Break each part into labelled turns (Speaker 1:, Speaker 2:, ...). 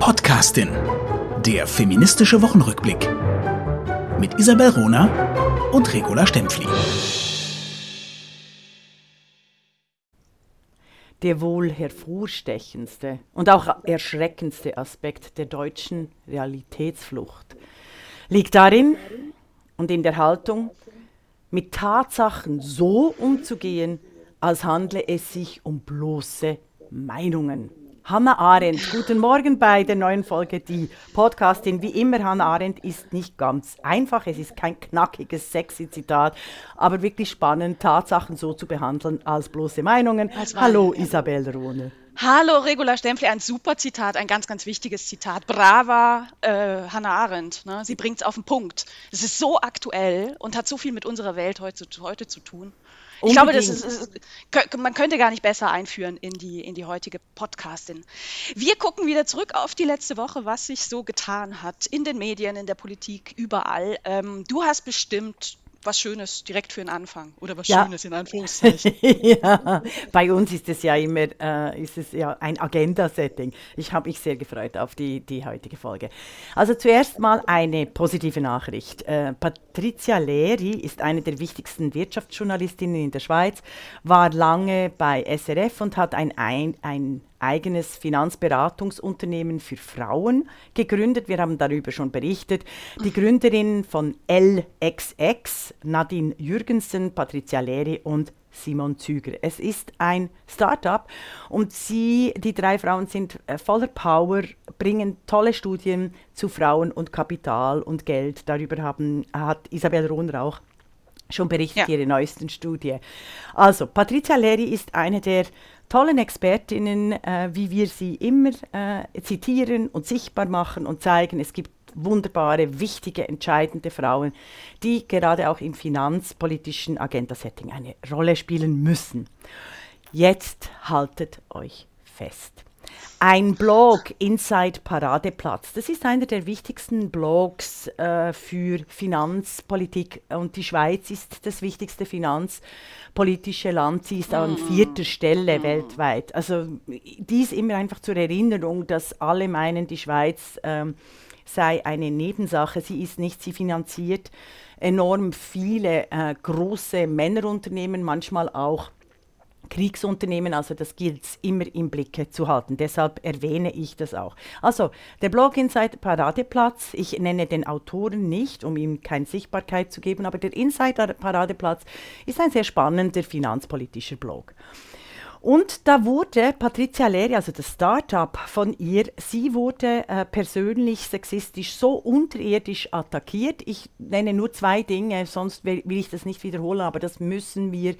Speaker 1: Podcastin. Der feministische Wochenrückblick. Mit Isabel Rona und Regula Stempfli.
Speaker 2: Der wohl hervorstechendste und auch erschreckendste Aspekt der deutschen Realitätsflucht liegt darin und in der Haltung, mit Tatsachen so umzugehen, als handle es sich um bloße Meinungen. Hannah Arendt, guten Morgen bei der neuen Folge Die Podcastin. Wie immer, Hannah Arendt ist nicht ganz einfach. Es ist kein knackiges, sexy Zitat, aber wirklich spannend, Tatsachen so zu behandeln als bloße Meinungen.
Speaker 3: Als
Speaker 2: Hallo. Isabel Rohne.
Speaker 3: Hallo, Regula Stempfli, ein super Zitat, ein ganz, ganz wichtiges Zitat. Brava, äh, Hannah Arendt. Ne? Sie bringt es auf den Punkt. Es ist so aktuell und hat so viel mit unserer Welt heute, heute zu tun. Ich glaube, das ist, ist, man könnte gar nicht besser einführen in die, in die heutige Podcastin. Wir gucken wieder zurück auf die letzte Woche, was sich so getan hat in den Medien, in der Politik, überall. Ähm, du hast bestimmt was Schönes direkt für den Anfang oder was
Speaker 2: Ja.
Speaker 3: Schönes in Anführungszeichen.
Speaker 2: ja, bei uns ist es ja immer äh, ist es ja ein Agenda-Setting. Ich habe mich sehr gefreut auf die, die heutige Folge. Also zuerst mal eine positive Nachricht. Äh, Patricia Leri ist eine der wichtigsten Wirtschaftsjournalistinnen in der Schweiz, war lange bei SRF und hat ein, ein, ein eigenes Finanzberatungsunternehmen für Frauen gegründet. Wir haben darüber schon berichtet. Die Gründerin von LXX, Nadine Jürgensen, Patricia Leri und Simon Züger. Es ist ein Start-up und sie, die drei Frauen, sind äh, voller Power, bringen tolle Studien zu Frauen und Kapital und Geld. Darüber haben, hat Isabel Rohner auch schon berichtet,
Speaker 3: Ja.
Speaker 2: ihre neuesten Studie. Also, Patricia Leri ist eine der tollen Expertinnen, äh, wie wir sie immer äh, zitieren und sichtbar machen und zeigen. Es gibt wunderbare, wichtige, entscheidende Frauen, die gerade auch im finanzpolitischen Agenda-Setting eine Rolle spielen müssen. Jetzt haltet euch fest. Ein Blog, Inside Paradeplatz, das ist einer der wichtigsten Blogs äh, für Finanzpolitik und die Schweiz ist das wichtigste finanzpolitische Land. Sie ist an vierter Stelle weltweit. Also dies immer einfach zur Erinnerung, dass alle meinen, die Schweiz ähm, sei eine Nebensache. Sie ist nicht, sie finanziert enorm viele äh, große Männerunternehmen, manchmal auch Kriegsunternehmen, also das gilt es immer im Blicke zu halten. Deshalb erwähne ich das auch. Also der Blog Inside Paradeplatz, ich nenne den Autoren nicht, um ihm keine Sichtbarkeit zu geben, aber der Inside Paradeplatz ist ein sehr spannender finanzpolitischer Blog. Und da wurde Patricia Leri, also das Start-up von ihr, sie wurde äh, persönlich sexistisch so unterirdisch attackiert. Ich nenne nur zwei Dinge, sonst will, will ich das nicht wiederholen, aber das müssen wir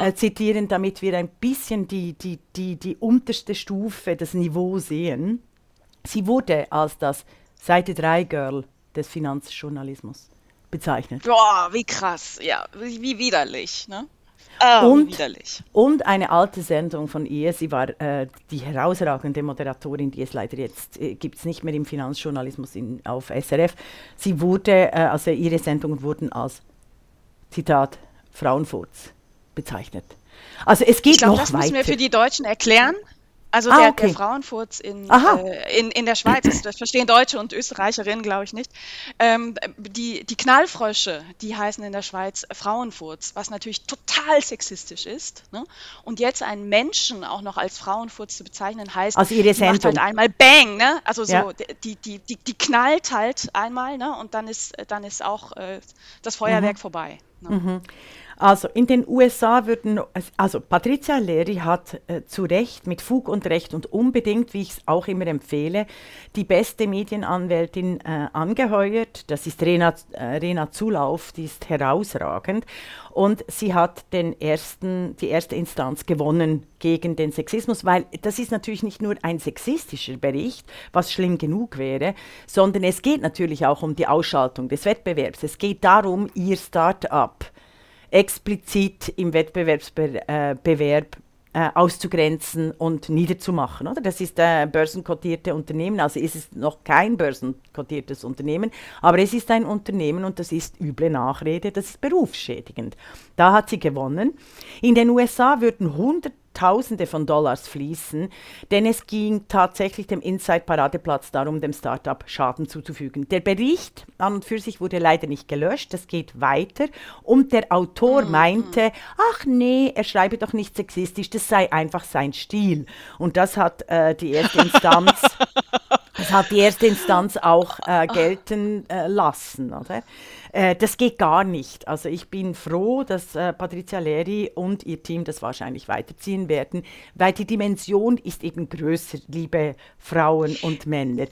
Speaker 2: äh, zitieren, damit wir ein bisschen die, die, die, die unterste Stufe, das Niveau sehen. Sie wurde als das Seite 3 Girl des Finanzjournalismus bezeichnet.
Speaker 3: Boah, wie krass, ja, wie, wie widerlich, ne? Ah,
Speaker 2: Und-
Speaker 3: widerlich.
Speaker 2: Und eine alte Sendung von ihr, sie war äh, die herausragende Moderatorin, die es leider jetzt äh, gibt es nicht mehr im Finanzjournalismus in, auf SRF. Sie wurde, äh, also ihre Sendungen wurden als, Zitat, Frauenfurz bezeichnet. Also es geht
Speaker 3: Ich glaube,
Speaker 2: noch
Speaker 3: das
Speaker 2: weiter.
Speaker 3: müssen wir für die Deutschen erklären. Also
Speaker 2: Ah,
Speaker 3: der,
Speaker 2: okay.
Speaker 3: der Frauenfurz in, äh, in, in der Schweiz, das, das verstehen Deutsche und Österreicherinnen, glaube ich, nicht. Ähm, die, die Knallfrösche, die heißen in der Schweiz Frauenfurz, was natürlich total sexistisch ist. Ne? Und jetzt einen Menschen auch noch als Frauenfurz zu bezeichnen, heißt,
Speaker 2: Also ihre
Speaker 3: die macht halt einmal Bang, ne? Also so,
Speaker 2: Ja.
Speaker 3: die, die, die, die knallt halt einmal, ne? Und dann ist, dann ist auch äh, das Feuerwerk vorbei. Ne?
Speaker 2: Also in den USA würden, also Patricia Leri hat äh, zu Recht, mit Fug und Recht und unbedingt, wie ich es auch immer empfehle, die beste Medienanwältin äh, angeheuert. Das ist Rena, äh, Rena Zulauf, die ist herausragend. Und sie hat den ersten, die erste Instanz gewonnen gegen den Sexismus, weil das ist natürlich nicht nur ein sexistischer Bericht, was schlimm genug wäre, sondern es geht natürlich auch um die Ausschaltung des Wettbewerbs. Es geht darum, ihr Start-up explizit im Wettbewerbsbewerb äh, äh, auszugrenzen und niederzumachen. Oder? Das ist ein börsenkotierte Unternehmen, also ist es noch kein börsenkotiertes Unternehmen, aber es ist ein Unternehmen und das ist üble Nachrede, das ist berufsschädigend. Da hat sie gewonnen. In den USA würden 100 Tausende von Dollars fließen, denn es ging tatsächlich dem Inside Paradeplatz darum, dem Startup Schaden zuzufügen. Der Bericht an und für sich wurde leider nicht gelöscht, das geht weiter und der Autor mhm. meinte, ach nee, er schreibe doch nicht sexistisch, das sei einfach sein Stil. Und das hat äh, die erste Instanz Das hat die erste Instanz auch äh, gelten äh, lassen, oder? Äh, das geht gar nicht. Also ich bin froh, dass äh, Patricia Leri und ihr Team das wahrscheinlich weiterziehen werden, weil die Dimension ist eben größer, liebe Frauen und Männer.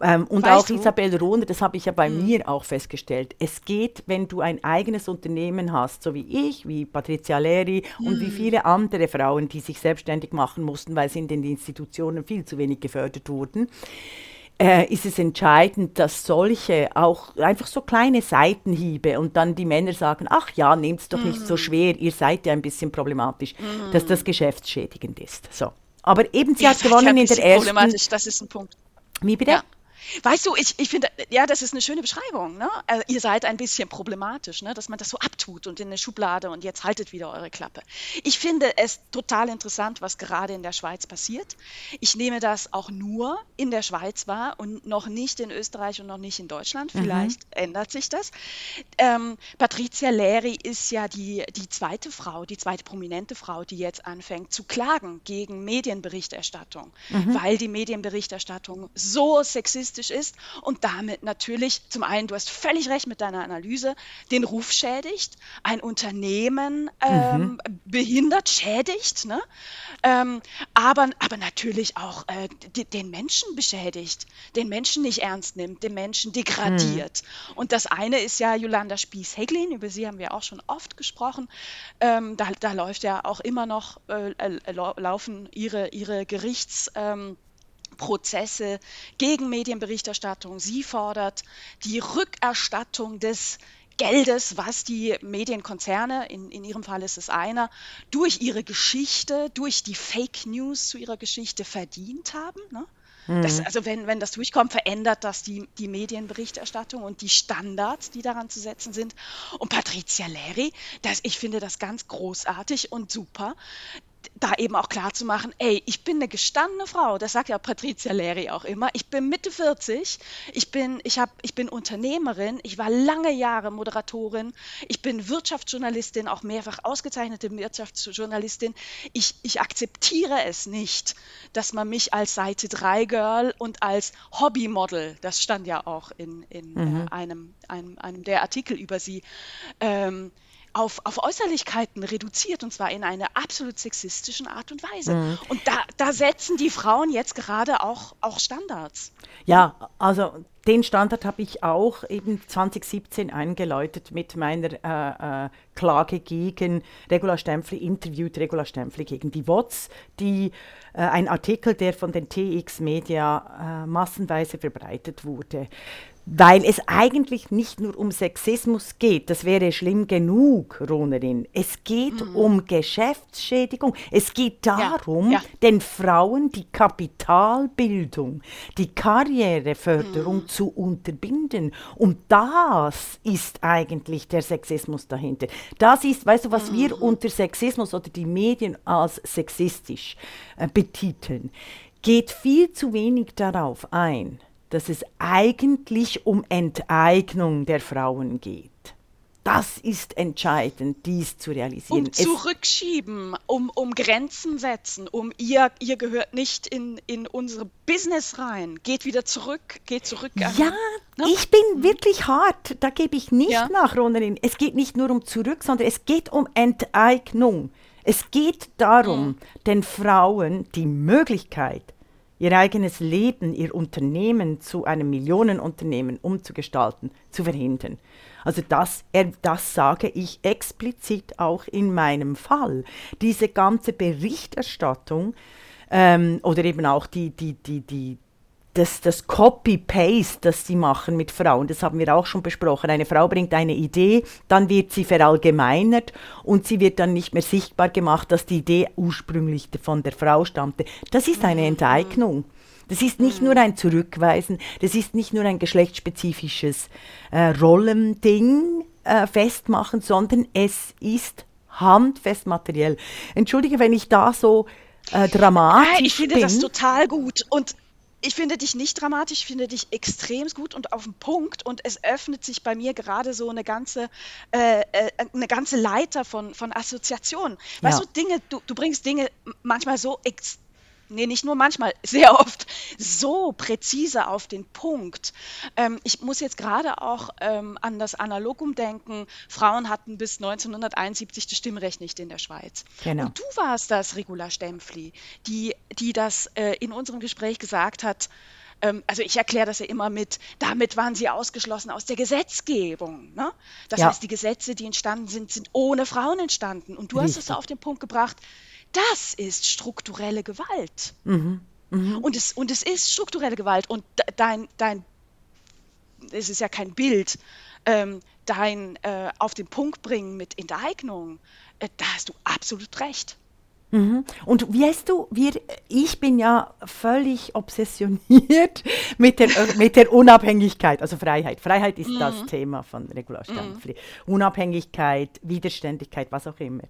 Speaker 2: Ähm, und weißt auch du? Isabel Rohner, das habe ich ja bei mhm. mir auch festgestellt. Es geht, wenn du ein eigenes Unternehmen hast, so wie ich, wie Patricia Leri mhm. und wie mhm. viele andere Frauen, die sich selbstständig machen mussten, weil sie in den Institutionen viel zu wenig gefördert wurden äh, ist es entscheidend, dass solche auch einfach so kleine Seitenhiebe und dann die Männer sagen, ach ja, nehmt es doch mhm. nicht so mhm. schwer, ihr seid ja ein bisschen problematisch, mhm. dass das geschäftsschädigend ist. So. Aber eben, sie hat gewonnen in der ersten...
Speaker 3: Problematisch, das ist ein Punkt.
Speaker 2: Wie bitte? Ja.
Speaker 3: Weißt du, ich, ich finde, ja, das ist eine schöne Beschreibung. Ne? Also, ihr seid ein bisschen problematisch, ne? dass man das so abtut und in eine Schublade und jetzt haltet wieder eure Klappe. Ich finde es total interessant, was gerade in der Schweiz passiert. Ich nehme das auch nur in der Schweiz wahr und noch nicht in Österreich und noch nicht in Deutschland. Mhm. Vielleicht mhm. ändert sich das. Ähm, Patricia Leri ist ja die, die zweite Frau, die zweite prominente Frau, die jetzt anfängt zu klagen gegen Medienberichterstattung, mhm. weil die Medienberichterstattung so sexistisch rassistisch ist und damit natürlich zum einen, du hast völlig recht mit deiner Analyse, den Ruf schädigt, ein Unternehmen ähm, mhm. behindert, schädigt, ne? Ähm, aber, aber natürlich auch äh, die, den Menschen beschädigt, den Menschen nicht ernst nimmt, den Menschen degradiert. Mhm. Und das eine ist ja Jolanda Spies-Heglin, über sie haben wir auch schon oft gesprochen. Ähm, da, da läuft ja auch immer noch, äh, äh, laufen ihre, ihre Gerichts... Ähm, Prozesse gegen Medienberichterstattung. Sie fordert die Rückerstattung des Geldes, was die Medienkonzerne, in, in ihrem Fall ist es einer, durch ihre Geschichte, durch die Fake News zu ihrer Geschichte verdient haben. Ne? Das, mhm. also wenn, wenn das durchkommt, verändert das die, die Medienberichterstattung und die Standards, die daran zu setzen sind. Und Patricia Leri, das, ich finde das ganz großartig und super, da eben auch klar zu machen, ey, ich bin eine gestandene Frau, das sagt ja Patricia Leri auch immer, ich bin Mitte 40, ich bin, ich hab, ich bin Unternehmerin, ich war lange Jahre Moderatorin, ich bin Wirtschaftsjournalistin, auch mehrfach ausgezeichnete Wirtschaftsjournalistin. Ich, ich akzeptiere es nicht, dass man mich als Seite 3 Girl und als Hobbymodel, das stand ja auch in, in mhm. äh, einem, einem, einem der Artikel über sie, ähm, auf, auf Äußerlichkeiten reduziert und zwar in einer absolut sexistischen Art und Weise. Mhm. Und da, da setzen die Frauen jetzt gerade auch, auch Standards.
Speaker 2: Ja, also den Standard habe ich auch eben 2017 eingeläutet mit meiner äh, äh, Klage gegen Regula Stempfli, interviewt Regula Stempfli gegen die WOTS, die äh, ein Artikel, der von den TX Media äh, massenweise verbreitet wurde weil es eigentlich nicht nur um Sexismus geht, das wäre schlimm genug, Ronerin. Es geht mhm. um Geschäftsschädigung. Es geht darum, ja, ja. den Frauen die Kapitalbildung, die Karriereförderung mhm. zu unterbinden. Und das ist eigentlich der Sexismus dahinter. Das ist, weißt du, was mhm. wir unter Sexismus oder die Medien als sexistisch äh, betiteln, geht viel zu wenig darauf ein dass es eigentlich um Enteignung der Frauen geht. Das ist entscheidend, dies zu realisieren.
Speaker 3: Um zurückschieben, um, um Grenzen setzen, um ihr, ihr gehört nicht in, in unsere Business rein, geht wieder zurück, geht zurück.
Speaker 2: An, ja, ne? ich bin mhm. wirklich hart, da gebe ich nicht ja. nach, Ronerin. Es geht nicht nur um zurück, sondern es geht um Enteignung. Es geht darum, mhm. den Frauen die Möglichkeit ihr eigenes Leben, ihr Unternehmen zu einem Millionenunternehmen umzugestalten, zu verhindern. Also das, das sage ich explizit auch in meinem Fall. Diese ganze Berichterstattung ähm, oder eben auch die, die, die, die, das, das Copy-Paste, das sie machen mit Frauen, das haben wir auch schon besprochen. Eine Frau bringt eine Idee, dann wird sie verallgemeinert und sie wird dann nicht mehr sichtbar gemacht, dass die Idee ursprünglich von der Frau stammte. Das ist eine mhm. Enteignung. Das ist nicht nur ein Zurückweisen, das ist nicht nur ein geschlechtsspezifisches äh, Rollending äh, festmachen, sondern es ist handfest materiell. Entschuldige, wenn ich da so äh, dramatisch
Speaker 3: Nein, ich finde
Speaker 2: bin.
Speaker 3: das total gut. Und ich finde dich nicht dramatisch, ich finde dich extrem gut und auf den Punkt. Und es öffnet sich bei mir gerade so eine ganze, äh, äh, eine ganze Leiter von, von Assoziationen. Weißt
Speaker 2: Ja.
Speaker 3: du, Dinge, du, du bringst Dinge manchmal so ex nee, nicht nur manchmal, sehr oft so präzise auf den Punkt. Ähm, ich muss jetzt gerade auch ähm, an das Analogum denken. Frauen hatten bis 1971 das Stimmrecht nicht in der Schweiz.
Speaker 2: Genau.
Speaker 3: Und du warst das, Regula Stempfli, die, die das äh, in unserem Gespräch gesagt hat. Ähm, also ich erkläre das ja immer mit, damit waren sie ausgeschlossen aus der Gesetzgebung. Ne? Das
Speaker 2: Ja.
Speaker 3: heißt, die Gesetze, die entstanden sind, sind ohne Frauen entstanden. Und du hast es
Speaker 2: Richtig.
Speaker 3: auf den Punkt gebracht, das ist strukturelle Gewalt.
Speaker 2: Mhm.
Speaker 3: Und, es, und es ist strukturelle Gewalt. Und de- dein, dein es ist ja kein Bild, ähm, dein äh, auf den Punkt bringen mit Enteignung, äh, da hast du absolut recht.
Speaker 2: Mhm. Und weißt du, wir, ich bin ja völlig obsessioniert mit der, mit der Unabhängigkeit, also Freiheit. Freiheit ist das Thema von Regula Stempfli. Unabhängigkeit, Widerständigkeit, was auch immer.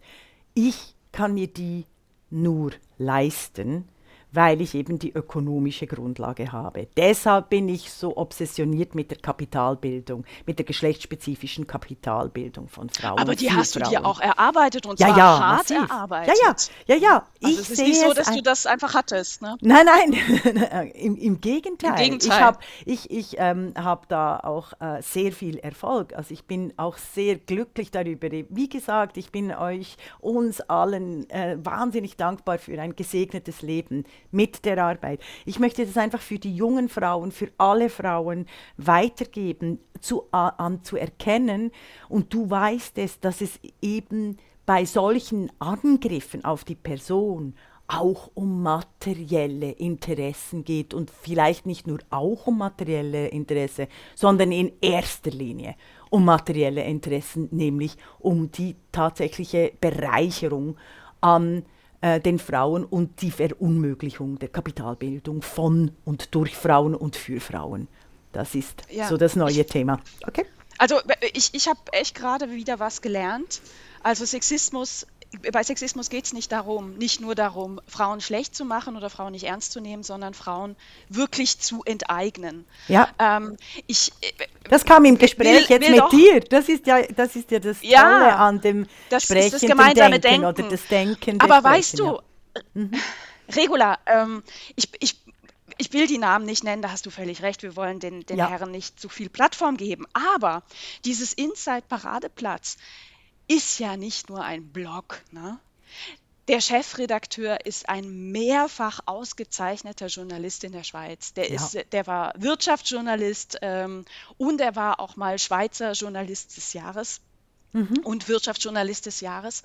Speaker 2: Ich kann mir die nur leisten, weil ich eben die ökonomische Grundlage habe. Deshalb bin ich so obsessioniert mit der Kapitalbildung, mit der geschlechtsspezifischen Kapitalbildung von Frauen.
Speaker 3: Aber die hast du dir
Speaker 2: Frauen.
Speaker 3: auch erarbeitet und
Speaker 2: Ja,
Speaker 3: zwar
Speaker 2: ja,
Speaker 3: hart
Speaker 2: massiv.
Speaker 3: erarbeitet.
Speaker 2: Ja, ja, ja, ja.
Speaker 3: Also
Speaker 2: ich
Speaker 3: es ist
Speaker 2: sehe
Speaker 3: nicht so, dass du das einfach hattest. Ne?
Speaker 2: Nein, nein, im, im Gegenteil.
Speaker 3: Im Gegenteil.
Speaker 2: Ich habe ich, ich, ähm, hab da auch äh, sehr viel Erfolg. Also ich bin auch sehr glücklich darüber. Wie gesagt, ich bin euch, uns allen äh, wahnsinnig dankbar für ein gesegnetes Leben mit der Arbeit. Ich möchte das einfach für die jungen Frauen, für alle Frauen weitergeben, zu, an, zu erkennen. Und du weißt es, dass es eben bei solchen Angriffen auf die Person auch um materielle Interessen geht und vielleicht nicht nur auch um materielle Interesse, sondern in erster Linie um materielle Interessen, nämlich um die tatsächliche Bereicherung an äh, den Frauen und die Verunmöglichung der Kapitalbildung von und durch Frauen und für Frauen. Das ist
Speaker 3: Ja.
Speaker 2: so das neue Thema. Okay?
Speaker 3: Also ich, ich habe echt gerade wieder was gelernt. Also Sexismus, bei Sexismus geht es nicht darum, nicht nur darum, Frauen schlecht zu machen oder Frauen nicht ernst zu nehmen, sondern Frauen wirklich zu enteignen.
Speaker 2: Ja.
Speaker 3: Ähm, ich, äh,
Speaker 2: Das kam im Gespräch
Speaker 3: Will-
Speaker 2: jetzt
Speaker 3: will
Speaker 2: mit
Speaker 3: doch-
Speaker 2: dir. Das ist ja das, ist ja das
Speaker 3: Ja,
Speaker 2: Tolle an dem
Speaker 3: das ist das gemeinsame
Speaker 2: Denken,
Speaker 3: Denken.
Speaker 2: oder das Denken.
Speaker 3: Aber weißt
Speaker 2: Sprechen,
Speaker 3: du, äh, Regula, ähm, ich, ich, ich will die Namen nicht nennen, da hast du völlig recht. Wir wollen den, den
Speaker 2: Ja.
Speaker 3: Herren nicht zu viel Plattform geben. Aber dieses Inside Paradeplatz ist ja nicht nur ein Blog. Ne? Der Chefredakteur ist ein mehrfach ausgezeichneter Journalist in der Schweiz. Der,
Speaker 2: Ja.
Speaker 3: ist, der war Wirtschaftsjournalist ähm, und er war auch mal Schweizer Journalist des Jahres
Speaker 2: Mhm.
Speaker 3: und Wirtschaftsjournalist des Jahres.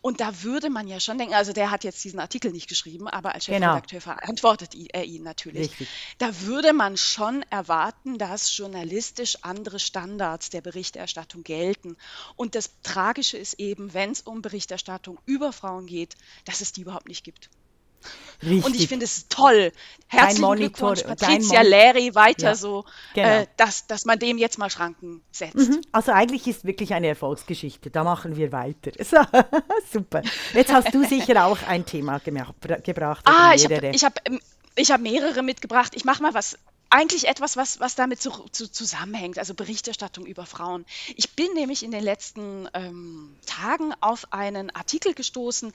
Speaker 3: Und da würde man ja schon denken, also der hat jetzt diesen Artikel nicht geschrieben, aber als
Speaker 2: Genau.
Speaker 3: Chefredakteur verantwortet i- er ihn natürlich.
Speaker 2: Richtig.
Speaker 3: Da würde man schon erwarten, dass journalistisch andere Standards der Berichterstattung gelten. Und das Tragische ist eben, wenn es um Berichterstattung über Frauen geht, dass es die überhaupt nicht gibt.
Speaker 2: Richtig.
Speaker 3: Und ich finde es toll. Herzlichen
Speaker 2: Monitor-
Speaker 3: Glückwunsch, Patricia Leri, weiter
Speaker 2: Ja,
Speaker 3: so,
Speaker 2: genau.
Speaker 3: äh, dass, dass man dem jetzt mal Schranken setzt.
Speaker 2: Mhm. Also eigentlich ist wirklich eine Erfolgsgeschichte. Da machen wir weiter. So, super. Jetzt hast du sicher auch ein Thema gebracht.
Speaker 3: Ah, ich habe hab, ich hab mehrere mitgebracht. Ich mache mal was, eigentlich etwas, was, was damit zu, zu, zusammenhängt, also Berichterstattung über Frauen. Ich bin nämlich in den letzten ähm, Tagen auf einen Artikel gestoßen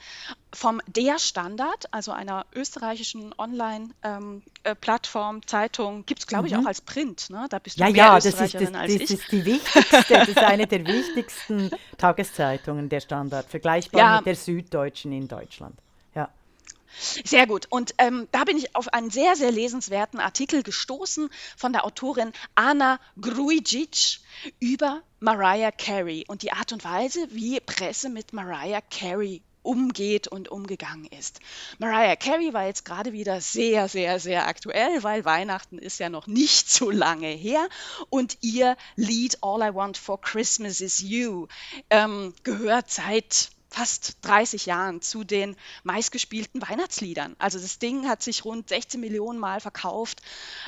Speaker 3: vom Der Standard, also einer österreichischen Online-Plattform, Zeitung, gibt es, glaube ich, auch als Print. Ne? Da bist du
Speaker 2: Mhm. ja,
Speaker 3: mehr
Speaker 2: ja, das ist, das,
Speaker 3: Österreicherin als
Speaker 2: das
Speaker 3: ich.
Speaker 2: ist die wichtigste, das ist eine der wichtigsten Tageszeitungen, der Standard, vergleichbar
Speaker 3: Ja.
Speaker 2: mit der Süddeutschen in Deutschland.
Speaker 3: Sehr gut. Und ähm, da bin ich auf einen sehr, sehr lesenswerten Artikel gestoßen von der Autorin Anna Grujic über Mariah Carey und die Art und Weise, wie Presse mit Mariah Carey umgeht und umgegangen ist. Mariah Carey war jetzt gerade wieder sehr, sehr, sehr aktuell, weil Weihnachten ist ja noch nicht so lange her und ihr Lied All I Want for Christmas is You ähm, gehört seit fast 30 Jahren zu den meistgespielten Weihnachtsliedern. Also das Ding hat sich rund 16 Millionen Mal verkauft.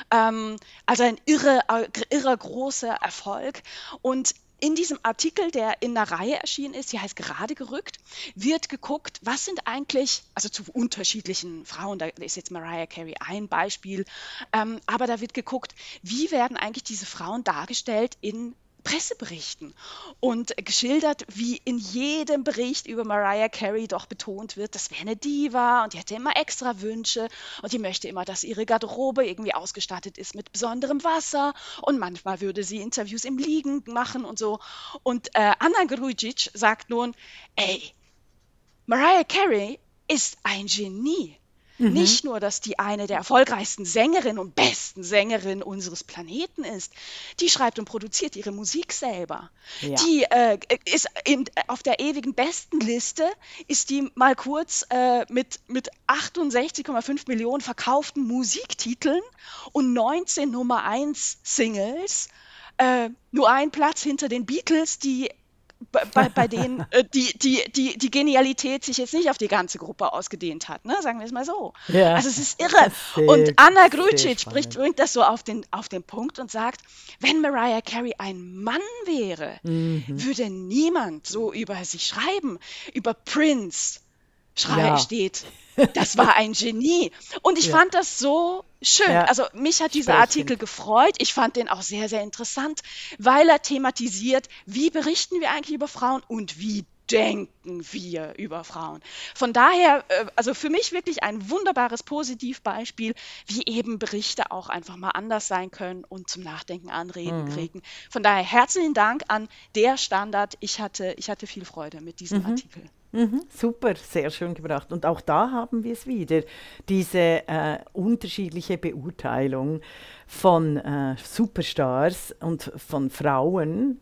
Speaker 3: Ähm, also ein irre, äh, irre großer Erfolg. Und in diesem Artikel, der in einer Reihe erschienen ist, die heißt gerade gerückt, wird geguckt, was sind eigentlich, also zu unterschiedlichen Frauen, da ist jetzt Mariah Carey ein Beispiel, ähm, aber da wird geguckt, wie werden eigentlich diese Frauen dargestellt in Presseberichten und geschildert, wie in jedem Bericht über Mariah Carey doch betont wird, das wäre eine Diva und die hätte immer extra Wünsche und die möchte immer, dass ihre Garderobe irgendwie ausgestattet ist mit besonderem Wasser und manchmal würde sie Interviews im Liegen machen und so. Und äh, Anna Grujic sagt nun, ey, Mariah Carey ist ein Genie. Mhm. Nicht nur, dass die eine der erfolgreichsten Sängerinnen und besten Sängerinnen unseres Planeten ist, die schreibt und produziert ihre Musik selber. Ja. Die äh, ist in, auf der ewigen Bestenliste, ist die mal kurz äh, mit, mit 68,5 Millionen verkauften Musiktiteln und 19 Nummer 1 Singles. Äh, nur ein Platz hinter den Beatles, die bei, bei denen äh, die, die, die, die Genialität sich jetzt nicht auf die ganze Gruppe ausgedehnt hat, ne? sagen wir es mal so. Ja, also es ist irre. Sehr, und Anna Grucic spricht, bringt das so auf den, auf den Punkt und sagt, wenn Mariah Carey ein Mann wäre, mhm. würde niemand so über sich schreiben. Über Prince schrei ja. steht. Das war ein Genie. Und ich ja. fand das so schön. Ja. Also mich hat dieser Artikel gefreut. Ich fand den auch sehr, sehr interessant, weil er thematisiert, wie berichten wir eigentlich über Frauen und wie denken wir über Frauen. Von daher, äh, also für mich wirklich ein wunderbares Positivbeispiel, wie eben Berichte auch einfach mal anders sein können und zum Nachdenken anregen mhm. kriegen. Von daher herzlichen Dank an der Standard. Ich hatte, ich hatte viel Freude mit diesem mhm. Artikel.
Speaker 2: Mhm, super, sehr schön gebracht. Und auch da haben wir es wieder, diese äh, unterschiedliche Beurteilung von äh, Superstars und von Frauen,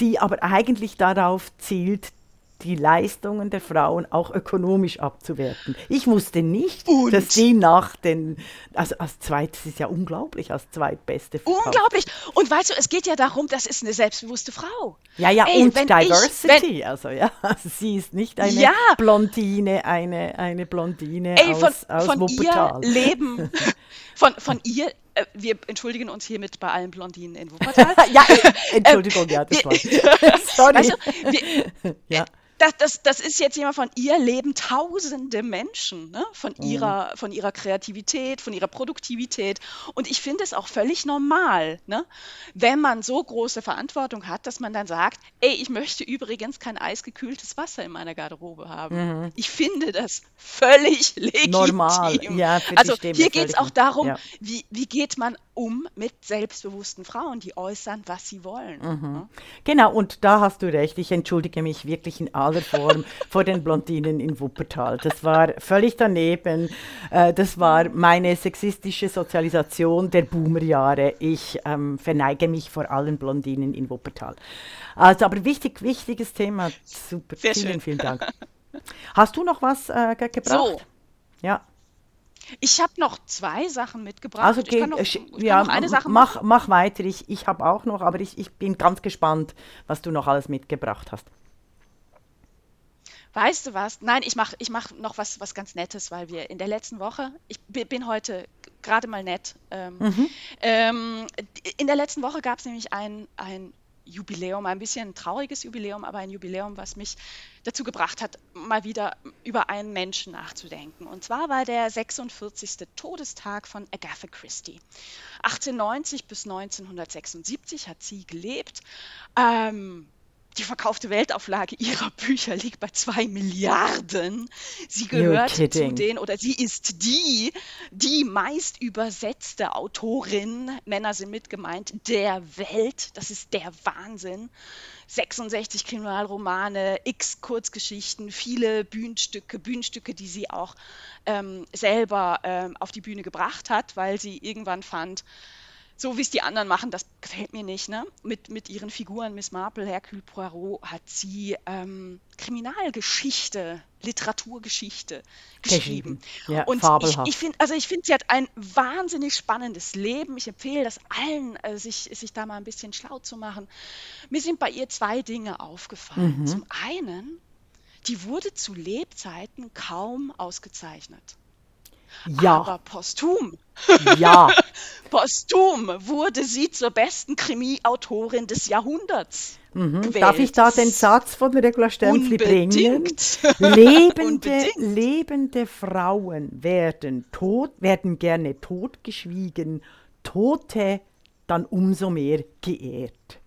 Speaker 2: die aber eigentlich darauf zielt, die Leistungen der Frauen auch ökonomisch abzuwerten. Ich wusste nicht, und? dass die nach den, also als zweites ist ja unglaublich, als zweitbeste
Speaker 3: verkauft. Unglaublich. Und weißt du, es geht ja darum, das ist eine selbstbewusste Frau.
Speaker 2: Ja, ja, Ey, und Diversity, ich, also ja, also sie ist nicht eine ja. Blondine, eine, eine Blondine Ey, von, aus, aus
Speaker 3: von
Speaker 2: Wuppertal.
Speaker 3: Ihr Leben, von, von ihr äh, wir entschuldigen uns hiermit bei allen Blondinen in Wuppertal.
Speaker 2: ja, Entschuldigung, ja, das war. Sorry.
Speaker 3: Weißt du, wir, ja das, das, das ist jetzt jemand von ihr leben tausende Menschen, ne? von, mhm. ihrer, von ihrer Kreativität, von ihrer Produktivität. Und ich finde es auch völlig normal, ne? wenn man so große Verantwortung hat, dass man dann sagt, ey, ich möchte übrigens kein eisgekühltes Wasser in meiner Garderobe haben. Mhm. Ich finde das völlig legitim. Normal, ja. Also hier geht es auch darum, ja. wie, wie geht man um mit selbstbewussten Frauen, die äußern, was sie wollen. Mhm.
Speaker 2: Ne? Genau, und da hast du recht. Ich entschuldige mich wirklich in aller Form vor den Blondinen in Wuppertal. Das war völlig daneben. Äh, das war meine sexistische Sozialisation der Boomerjahre. Ich ähm, verneige mich vor allen Blondinen in Wuppertal. Also, aber wichtig, wichtiges Thema. Super. Sehr vielen, schön. vielen Dank. Hast du noch was äh, gebracht? So.
Speaker 3: Ja. Ich habe noch zwei Sachen mitgebracht. Also
Speaker 2: okay, noch, ja, eine Sache mach, mach weiter. Ich, ich habe auch noch, aber ich, ich bin ganz gespannt, was du noch alles mitgebracht hast.
Speaker 3: Weißt du was? Nein, ich mache ich mach noch was, was ganz Nettes, weil wir in der letzten Woche, ich bin heute gerade mal nett, ähm, mhm. ähm, in der letzten Woche gab es nämlich ein, ein Jubiläum, ein bisschen ein trauriges Jubiläum, aber ein Jubiläum, was mich dazu gebracht hat, mal wieder über einen Menschen nachzudenken. Und zwar war der 46. Todestag von Agatha Christie. 1890 bis 1976 hat sie gelebt. Ähm, die verkaufte Weltauflage ihrer Bücher liegt bei zwei Milliarden. Sie gehört zu den, oder sie ist die, die meist übersetzte Autorin, Männer sind mit gemeint, der Welt. Das ist der Wahnsinn. 66 Kriminalromane, x Kurzgeschichten, viele Bühnenstücke, Bühnenstücke, die sie auch ähm, selber ähm, auf die Bühne gebracht hat, weil sie irgendwann fand, so wie es die anderen machen, das gefällt mir nicht. Ne? Mit, mit ihren Figuren, Miss Marple, Hercule Poirot, hat sie ähm, Kriminalgeschichte, Literaturgeschichte geschrieben. Ja, und fabelhaft. ich, ich finde, also ich finde, sie hat ein wahnsinnig spannendes Leben. Ich empfehle das allen, äh, sich, sich da mal ein bisschen schlau zu machen. Mir sind bei ihr zwei Dinge aufgefallen. Mhm. Zum einen, die wurde zu Lebzeiten kaum ausgezeichnet. Ja. Aber posthum.
Speaker 2: Ja.
Speaker 3: Posthum wurde sie zur besten Krimi-Autorin des Jahrhunderts.
Speaker 2: Mhm. Darf ich da den Satz von Regula Stempfli bringen? Lebende,
Speaker 3: Unbedingt.
Speaker 2: lebende Frauen werden tot, werden gerne totgeschwiegen, Tote dann umso mehr geehrt.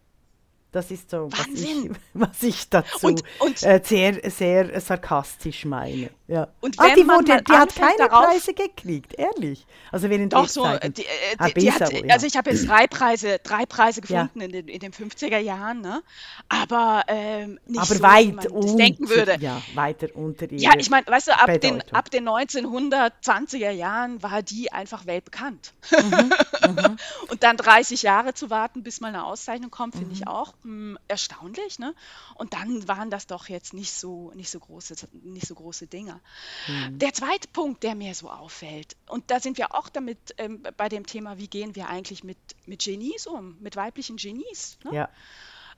Speaker 2: Das ist so, was ich, was ich dazu
Speaker 3: Und- und-
Speaker 2: äh, sehr, sehr sarkastisch meine. Ja.
Speaker 3: Und
Speaker 2: ah, die,
Speaker 3: man
Speaker 2: wurde, die hat keine
Speaker 3: darauf-
Speaker 2: Preise gekriegt, ehrlich. Also während
Speaker 3: Doch, so, die, äh,
Speaker 2: Ah,
Speaker 3: die, die hat,
Speaker 2: ja.
Speaker 3: also ich habe jetzt drei Preise, drei Preise
Speaker 2: Ja.
Speaker 3: gefunden in, den, in den 50er Jahren, ne? aber ähm, nicht
Speaker 2: aber
Speaker 3: so, wie
Speaker 2: weit
Speaker 3: man das
Speaker 2: unter,
Speaker 3: denken würde.
Speaker 2: ja, weiter unter
Speaker 3: Ja,
Speaker 2: ihrer
Speaker 3: ich meine, weißt du, ab den, ab den 1920er Jahren war die einfach weltbekannt.
Speaker 2: Mhm,
Speaker 3: Und dann 30 Jahre zu warten, bis mal eine Auszeichnung kommt, finde
Speaker 2: Mhm.
Speaker 3: ich auch mh, erstaunlich. Ne? Und dann waren das doch jetzt nicht so, nicht so große, nicht so große Dinge.
Speaker 2: Mhm.
Speaker 3: Der zweite Punkt, der mir so auffällt, und da sind wir auch damit ähm, bei dem Thema, wie gehen wir eigentlich mit, mit Genies um, mit weiblichen Genies, ne?
Speaker 2: Ja.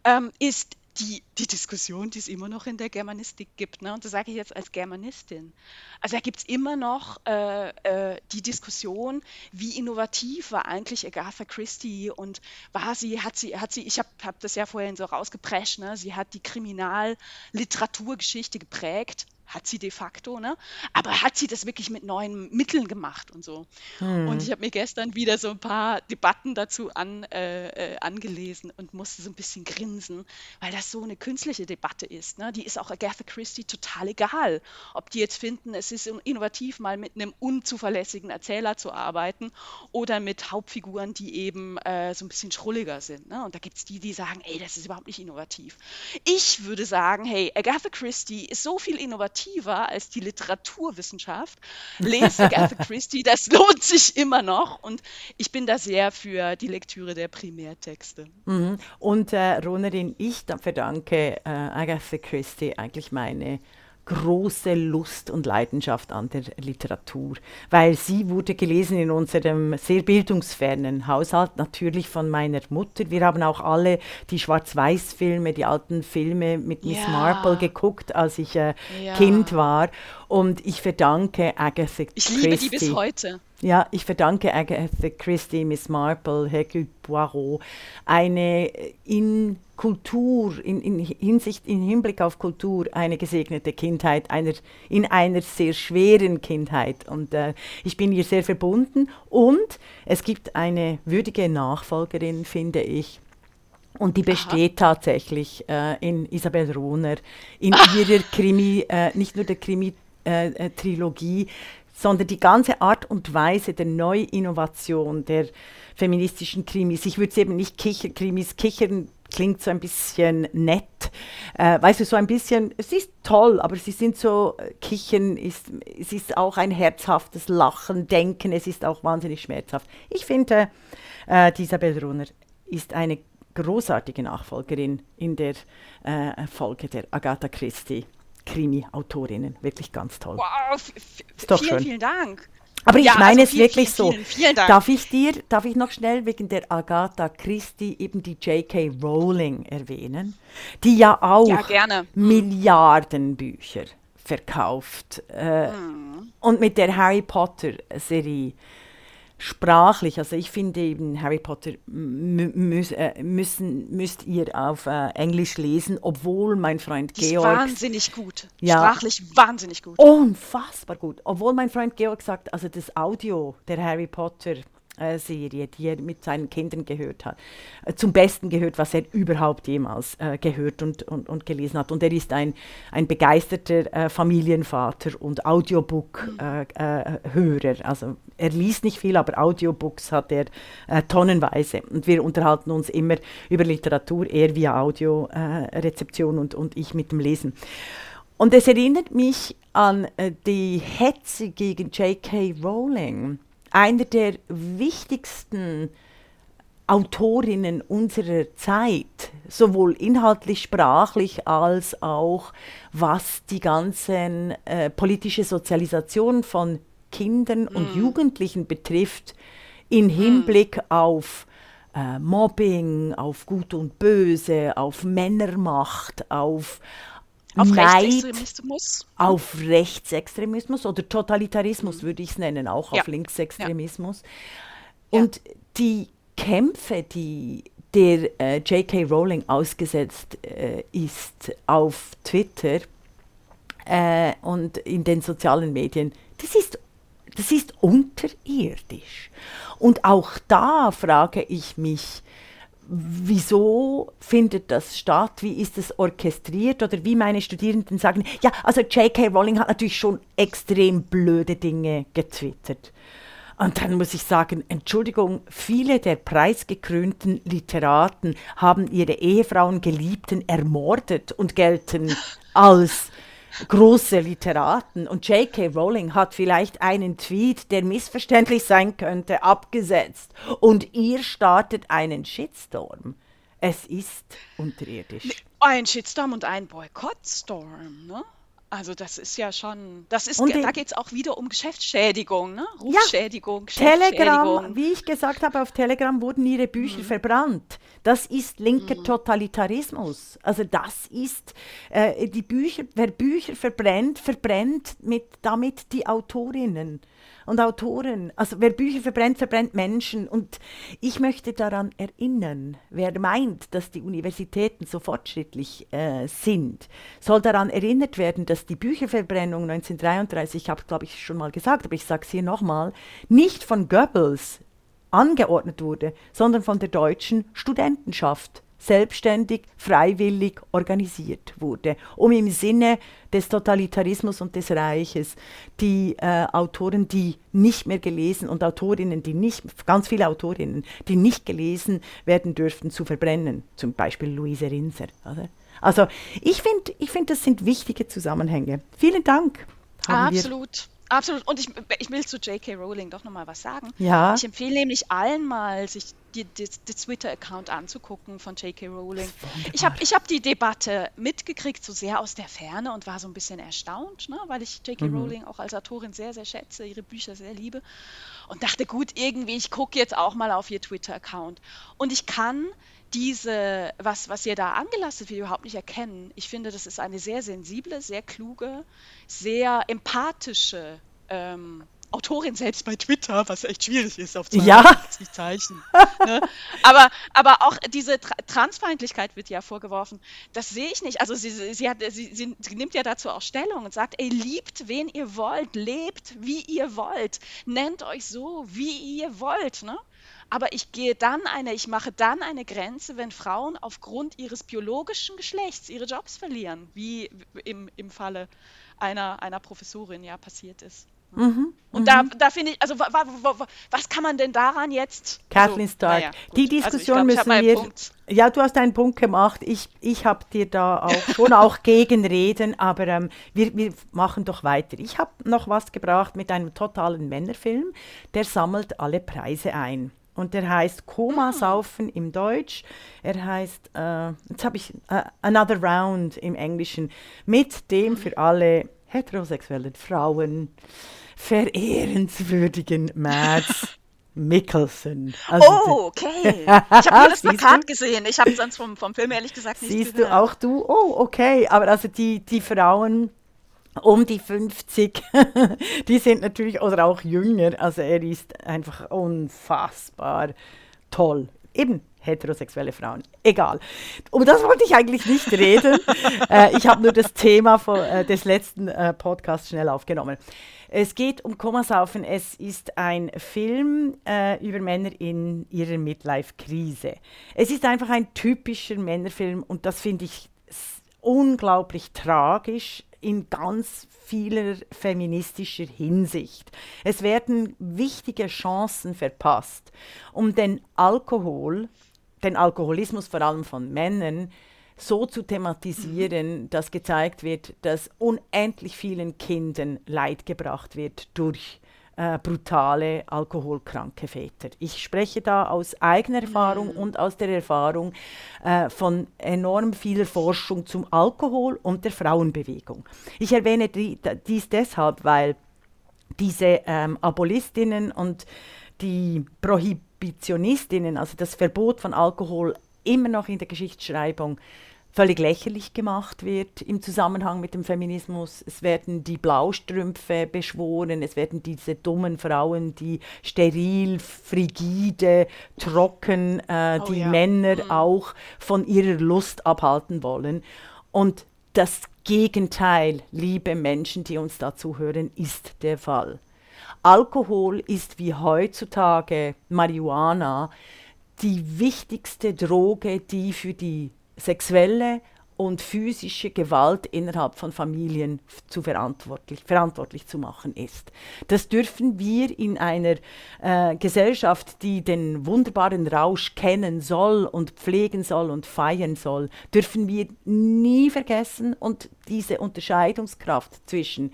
Speaker 3: ähm, ist die, die Diskussion, die es immer noch in der Germanistik gibt. Ne? Und das sage ich jetzt als Germanistin. Also da gibt es immer noch äh, äh, die Diskussion, wie innovativ war eigentlich Agatha Christie und war sie, hat sie, hat sie, ich habe hab das ja vorhin so rausgeprescht, ne? sie hat die Kriminalliteraturgeschichte geprägt. Hat sie de facto, ne? Aber hat sie das wirklich mit neuen Mitteln gemacht und so? Und ich habe mir gestern wieder so ein paar Debatten dazu an, äh, äh, angelesen und musste so ein bisschen grinsen, weil das so eine künstliche Debatte ist. Ne? Die ist auch Agatha Christie total egal, ob die jetzt finden, es ist innovativ, mal mit einem unzuverlässigen Erzähler zu arbeiten oder mit Hauptfiguren, die eben äh, so ein bisschen schrulliger sind. Ne? Und da gibt es die, die sagen, ey, das ist überhaupt nicht innovativ. Ich würde sagen, hey, Agatha Christie ist so viel innovativer als die Literaturwissenschaft. Lest Agatha Christie, das lohnt sich immer noch. Und ich bin da sehr für die Lektüre der Primärtexte.
Speaker 2: Mhm. Und äh, Ronerin, ich da verdanke äh, Agatha Christie eigentlich meine große Lust und Leidenschaft an der Literatur, weil sie wurde gelesen in unserem sehr bildungsfernen Haushalt, natürlich von meiner Mutter. Wir haben auch alle die Schwarz-Weiß-Filme, die alten Filme mit Miss
Speaker 3: Ja.
Speaker 2: Marple geguckt, als ich äh,
Speaker 3: Ja.
Speaker 2: Kind war. Und ich verdanke Agatha
Speaker 3: Ich
Speaker 2: Christie.
Speaker 3: liebe die bis heute.
Speaker 2: Ja, ich verdanke Agatha Christie, Miss Marple, Hercule Poirot eine in Kultur, in, in Hinsicht, in Hinblick auf Kultur, eine gesegnete Kindheit, einer, in einer sehr schweren Kindheit. Und äh, ich bin ihr sehr verbunden. Und es gibt eine würdige Nachfolgerin, finde ich. Und die besteht tatsächlich äh, in Isabel Rohner, in ihrer Krimi, äh, nicht nur der Krimi-Trilogie, sondern die ganze Art und Weise der Neuinnovation der feministischen Krimis. Ich würde es eben nicht Kicher-Krimis, Kichern klingt so ein bisschen nett. Äh, weißt du, so ein bisschen, es ist toll, aber sie sind so, äh, Kichern ist, es ist auch ein herzhaftes Lachen, Denken, es ist auch wahnsinnig schmerzhaft. Ich finde, äh, Isabel Runner ist eine großartige Nachfolgerin in der äh, Folge der Agatha Christie. Krimi-Autorinnen, wirklich ganz toll.
Speaker 3: Wow,
Speaker 2: Ist doch
Speaker 3: vielen,
Speaker 2: schön.
Speaker 3: vielen Dank.
Speaker 2: Aber ich
Speaker 3: Ja,
Speaker 2: meine
Speaker 3: also
Speaker 2: es
Speaker 3: viel-
Speaker 2: wirklich
Speaker 3: viel-
Speaker 2: so.
Speaker 3: Vielen, vielen Dank.
Speaker 2: Darf ich dir, darf ich noch schnell wegen der Agatha Christie eben die J.K. Rowling erwähnen, die ja auch
Speaker 3: Ja, gerne.
Speaker 2: Milliarden Bücher verkauft äh,
Speaker 3: Hm.
Speaker 2: und mit der Harry Potter Serie sprachlich, also ich finde eben Harry Potter mü müß, äh, müssen, müsst ihr auf äh, Englisch lesen, obwohl mein Freund
Speaker 3: Die ist
Speaker 2: Georg
Speaker 3: wahnsinnig gut.
Speaker 2: Ja.
Speaker 3: Sprachlich wahnsinnig gut.
Speaker 2: Unfassbar gut. Obwohl mein Freund Georg sagt, also das Audio der Harry Potter äh, Serie, die er mit seinen Kindern gehört hat, äh, zum Besten gehört, was er überhaupt jemals äh, gehört und, und, und gelesen hat. Und er ist ein, ein begeisterter äh, Familienvater und Audiobook-Hörer. also er liest nicht viel, aber Audiobooks hat er äh, tonnenweise. Und wir unterhalten uns immer über Literatur, er via Audiorezeption und, und ich mit dem Lesen. Und es erinnert mich an äh, die Hetze gegen J.K. Rowling, einer der wichtigsten Autorinnen unserer Zeit, sowohl inhaltlich, sprachlich als auch was die ganzen äh, politische Sozialisation von Kindern und Jugendlichen betrifft, in Hinblick auf äh, Mobbing, auf Gut und Böse, auf Männermacht, auf,
Speaker 3: Auf
Speaker 2: Neid,
Speaker 3: Rechtsextremismus.
Speaker 2: auf Rechtsextremismus oder Totalitarismus würde ich es nennen, auch
Speaker 3: Ja.
Speaker 2: auf Linksextremismus. Und die Kämpfe, die der äh, J.K. Rowling ausgesetzt äh, ist auf Twitter äh, und in den sozialen Medien, das ist, das ist unterirdisch. Und auch da frage ich mich, wieso findet das statt? Wie ist es orchestriert? Oder wie meine Studierenden sagen, ja, also J.K. Rowling hat natürlich schon extrem blöde Dinge getwittert. Und dann muss ich sagen, Entschuldigung, viele der preisgekrönten Literaten haben ihre Ehefrauen, Geliebten ermordet und gelten als große Literaten. Und J.K. Rowling hat vielleicht einen Tweet, der missverständlich sein könnte, abgesetzt. Und ihr startet einen Shitstorm. Es ist unterirdisch.
Speaker 3: Ein Shitstorm und ein Boykottstorm, ne? Also das ist ja schon, das ist,
Speaker 2: Und
Speaker 3: da
Speaker 2: die-
Speaker 3: geht es auch wieder um Geschäftsschädigung, ne? Rufschädigung,
Speaker 2: Telegram,
Speaker 3: Geschäftsschädigung.
Speaker 2: wie ich gesagt habe, auf Telegram wurden ihre
Speaker 3: Mhm.
Speaker 2: Bücher verbrannt. Das ist linker Totalitarismus. Also das ist äh, die Bücher, wer Bücher verbrennt, verbrennt mit, damit die Autorinnen und Autoren. Also wer Bücher verbrennt, verbrennt Menschen. Und ich möchte daran erinnern, wer meint, dass die Universitäten so fortschrittlich äh, sind, soll daran erinnert werden, dass die Bücherverbrennung 1933, ich habe es glaube ich schon mal gesagt, aber ich sage es hier nochmal, nicht von Goebbels angeordnet wurde, sondern von der deutschen Studentenschaft selbstständig, freiwillig organisiert wurde, um im Sinne des Totalitarismus und des Reiches die äh, Autoren, die nicht mehr gelesen und Autorinnen, die nicht, ganz viele Autorinnen, die nicht gelesen werden dürften, zu verbrennen. Zum Beispiel Luise Rinser. Oder? Also ich finde, ich find, das sind wichtige Zusammenhänge. Vielen Dank. haben wir-
Speaker 3: Absolut. Und ich, ich will zu J.K. Rowling doch nochmal was sagen.
Speaker 2: Ja.
Speaker 3: Ich empfehle nämlich allen mal, sich die Twitter-Account anzugucken von J.K. Rowling. Ich habe ich hab die Debatte mitgekriegt, so sehr aus der Ferne und war so ein bisschen erstaunt, ne, weil ich J.K. Rowling auch als Autorin sehr, sehr schätze, ihre Bücher sehr liebe. Und dachte, gut, irgendwie, ich gucke jetzt auch mal auf ihr Twitter-Account. Und ich kann diese, was, was ihr da angelastet wird, überhaupt nicht erkennen. Ich finde, das ist eine sehr sensible, sehr kluge, sehr empathische ähm, Autorin selbst bei Twitter, was echt schwierig ist auf
Speaker 2: Ja.
Speaker 3: 280 Zeichen. ne? aber, aber auch diese Tra Transfeindlichkeit wird ja vorgeworfen. Das sehe ich nicht. Also sie, sie, hat, sie, sie nimmt ja dazu auch Stellung und sagt, ey, liebt, wen ihr wollt, lebt, wie ihr wollt, nennt euch so, wie ihr wollt. Ne? Aber ich gehe dann eine, ich mache dann eine Grenze, wenn Frauen aufgrund ihres biologischen Geschlechts ihre Jobs verlieren, wie im, im Falle einer, einer Professorin ja passiert ist.
Speaker 2: Mhm,
Speaker 3: Und da, da finde ich, also wa, wa, wa, wa, was kann man denn daran jetzt?
Speaker 2: Kathleen
Speaker 3: also,
Speaker 2: Stark.
Speaker 3: naja, gut.
Speaker 2: Die
Speaker 3: Also
Speaker 2: Diskussion
Speaker 3: glaub, ich hab
Speaker 2: müssen wir.
Speaker 3: Punkt.
Speaker 2: Ja, du hast einen Punkt gemacht. Ich, ich habe dir da auch schon auch gegenreden, aber ähm, wir, wir machen doch weiter. Ich habe noch was gebracht mit einem totalen Männerfilm, der sammelt alle Preise ein. Und der heißt Koma saufen im Deutsch. Er heißt, äh, jetzt habe ich äh, Another Round im Englischen, mit dem für alle heterosexuellen Frauen verehrenswürdigen Mads Mikkelsen. Also
Speaker 3: Oh, okay. Ich habe nur das? Plakat gesehen. Ich habe sonst vom, vom Film ehrlich gesagt nicht
Speaker 2: Siehst
Speaker 3: gehört.
Speaker 2: du auch du? Oh, okay. Aber also die, die Frauen um die 50, die sind natürlich, oder auch jünger, also er ist einfach unfassbar toll. Eben heterosexuelle Frauen. Egal. Um das wollte ich eigentlich nicht reden. äh, ich habe nur das Thema von, äh, des letzten äh, Podcasts schnell aufgenommen. Es geht um Komasaufen. Es ist ein Film äh, über Männer in ihrer Midlife-Krise. Es ist einfach ein typischer Männerfilm und das finde ich unglaublich tragisch in ganz vieler feministischer Hinsicht. Es werden wichtige Chancen verpasst, um den Alkohol, den Alkoholismus vor allem von Männern, so zu thematisieren, dass gezeigt wird, dass unendlich vielen Kindern Leid gebracht wird durch äh, brutale, alkoholkranke Väter. Ich spreche da aus eigener Erfahrung und aus der Erfahrung äh, von enorm vieler Forschung zum Alkohol und der Frauenbewegung. Ich erwähne die, dies deshalb, weil diese ähm, Abolistinnen und die Prohibitionistinnen, also das Verbot von Alkohol, immer noch in der Geschichtsschreibung völlig lächerlich gemacht wird im Zusammenhang mit dem Feminismus. Es werden die Blaustrümpfe beschworen, es werden diese dummen Frauen, die steril, frigide, trocken, äh, oh, die ja. Männer mhm. auch von ihrer Lust abhalten wollen. Und das Gegenteil, liebe Menschen, die uns dazu hören, ist der Fall. Alkohol ist wie heutzutage Marihuana die wichtigste Droge, die für die sexuelle und physische Gewalt innerhalb von Familien zu verantwortlich, verantwortlich zu machen ist. Das dürfen wir in einer äh, Gesellschaft, die den wunderbaren Rausch kennen soll und pflegen soll und feiern soll, dürfen wir nie vergessen und diese Unterscheidungskraft zwischen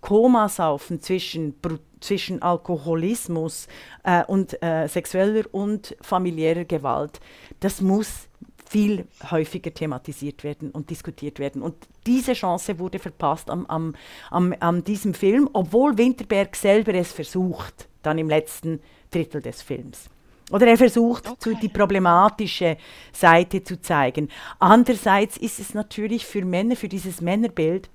Speaker 2: Komasaufen, zwischen, zwischen Alkoholismus äh, und äh, sexueller und familiärer Gewalt, das muss viel häufiger thematisiert werden und diskutiert werden. Und diese Chance wurde verpasst am, am, am, an diesem Film, obwohl Winterberg selber es versucht, dann im letzten Drittel des Films. Oder er versucht, okay. die problematische Seite zu zeigen. Andererseits ist es natürlich für Männer, für dieses Männerbild,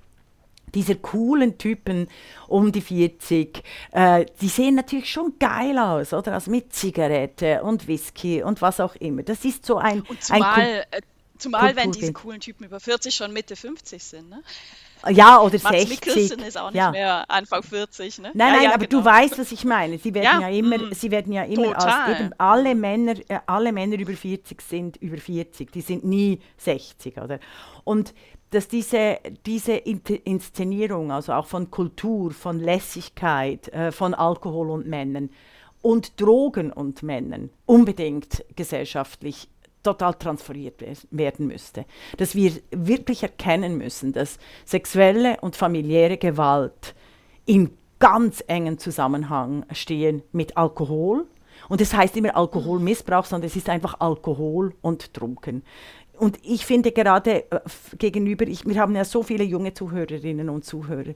Speaker 2: dieser coolen Typen um die 40, äh, die sehen natürlich schon geil aus, oder? Also mit Zigarette und Whisky und was auch immer. Das ist so ein.
Speaker 3: Und zumal, ein äh, zumal wenn diese coolen Typen über 40 schon Mitte 50 sind, ne?
Speaker 2: Ja, oder Mats 60.
Speaker 3: Mikkelsen ist auch nicht ja. mehr Anfang 40, ne?
Speaker 2: Nein,
Speaker 3: ja,
Speaker 2: nein,
Speaker 3: ja,
Speaker 2: aber genau. du weißt, was ich meine. Sie werden ja, immer, mm, sie werden ja immer als eben alle Männer, äh, alle Männer über 40 sind über 40. Die sind nie 60, oder? Und dass diese, diese Inszenierung, also auch von Kultur, von Lässigkeit, äh, von Alkohol und Männern und Drogen und Männern unbedingt gesellschaftlich total transferiert werden müsste. Dass wir wirklich erkennen müssen, dass sexuelle und familiäre Gewalt in ganz engen Zusammenhang stehen mit Alkohol. Und es das heißt immer Alkoholmissbrauch, sondern es ist einfach Alkohol und Trunken und ich finde gerade äh, gegenüber, ich, wir haben ja so viele junge Zuhörerinnen und Zuhörer,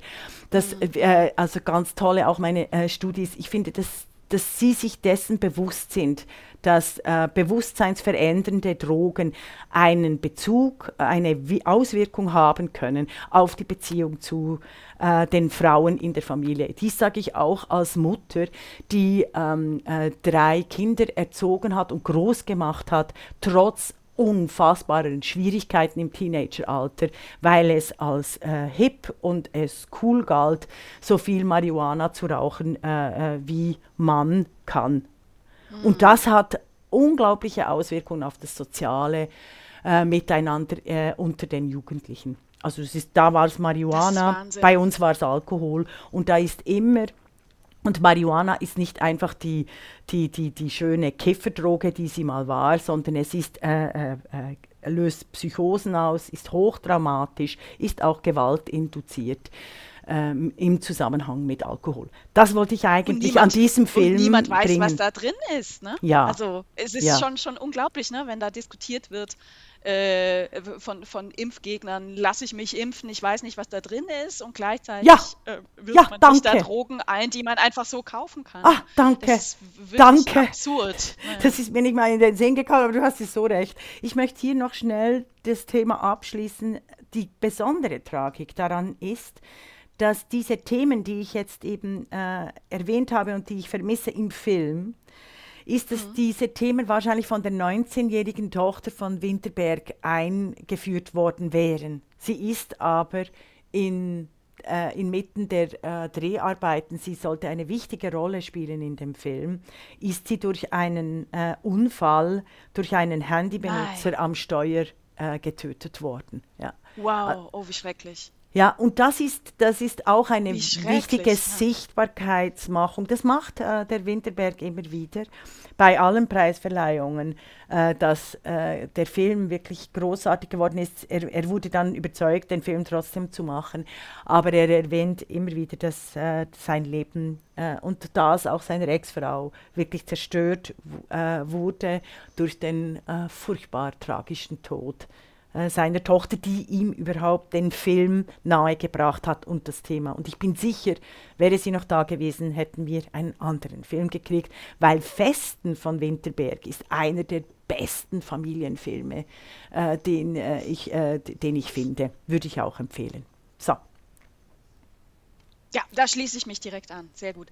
Speaker 2: dass, mhm. äh, also ganz tolle auch meine äh, Studis, ich finde, dass, dass sie sich dessen bewusst sind, dass äh, bewusstseinsverändernde Drogen einen Bezug, eine Auswirkung haben können auf die Beziehung zu äh, den Frauen in der Familie. Dies sage ich auch als Mutter, die ähm, äh, drei Kinder erzogen hat und groß gemacht hat, trotz unfassbaren Schwierigkeiten im Teenageralter, weil es als äh, hip und es cool galt, so viel Marihuana zu rauchen, äh, äh, wie man kann. Mhm. Und das hat unglaubliche Auswirkungen auf das soziale äh, Miteinander äh, unter den Jugendlichen. Also es ist, da war es Marihuana, bei uns war es Alkohol und da ist immer und Marihuana ist nicht einfach die, die, die, die schöne Kifferdroge, die sie mal war, sondern es ist, äh, äh, äh, löst Psychosen aus, ist hochtraumatisch, ist auch gewaltinduziert. Ähm, im Zusammenhang mit Alkohol. Das wollte ich eigentlich niemand, an diesem Film. Und
Speaker 3: niemand weiß,
Speaker 2: bringen.
Speaker 3: was da drin ist. Ne?
Speaker 2: Ja.
Speaker 3: Also es ist ja. schon, schon unglaublich, ne, wenn da diskutiert wird, äh, von, von Impfgegnern, lasse ich mich impfen, ich weiß nicht, was da drin ist und gleichzeitig
Speaker 2: ja.
Speaker 3: äh, wirft
Speaker 2: ja,
Speaker 3: man
Speaker 2: danke.
Speaker 3: sich da Drogen ein, die man einfach so kaufen kann.
Speaker 2: Ah, danke.
Speaker 3: Das ist
Speaker 2: danke.
Speaker 3: absurd.
Speaker 2: Das ist mir nicht mal in den Sinn gekommen, aber du hast es so recht. Ich möchte hier noch schnell das Thema abschließen. Die besondere Tragik daran ist, dass diese Themen, die ich jetzt eben äh, erwähnt habe und die ich vermisse im Film, ist, dass mhm. diese Themen wahrscheinlich von der 19-jährigen Tochter von Winterberg eingeführt worden wären. Sie ist aber in, äh, inmitten der äh, Dreharbeiten, sie sollte eine wichtige Rolle spielen in dem Film, ist sie durch einen äh, Unfall, durch einen Handybenutzer Nein. am Steuer äh, getötet worden. Ja.
Speaker 3: Wow, oh wie schrecklich.
Speaker 2: Ja, und das ist, das ist auch eine wichtige ja. Sichtbarkeitsmachung. Das macht äh, der Winterberg immer wieder bei allen Preisverleihungen, äh, dass äh, der Film wirklich großartig geworden ist. Er, er, wurde dann überzeugt, den Film trotzdem zu machen, aber er erwähnt immer wieder, dass äh, sein Leben äh, und das auch seiner Ex-Frau wirklich zerstört äh, wurde durch den furchtbar tragischen Tod äh, seiner Tochter, die ihm überhaupt den Film nahegebracht hat und das Thema. Und ich bin sicher, wäre sie noch da gewesen, hätten wir einen anderen Film gekriegt, weil Festen von Winterberg ist einer der besten Familienfilme, äh, den, äh, ich, äh, den ich finde. Würde ich auch empfehlen. So.
Speaker 3: Ja, da schließe ich mich direkt an. Sehr gut.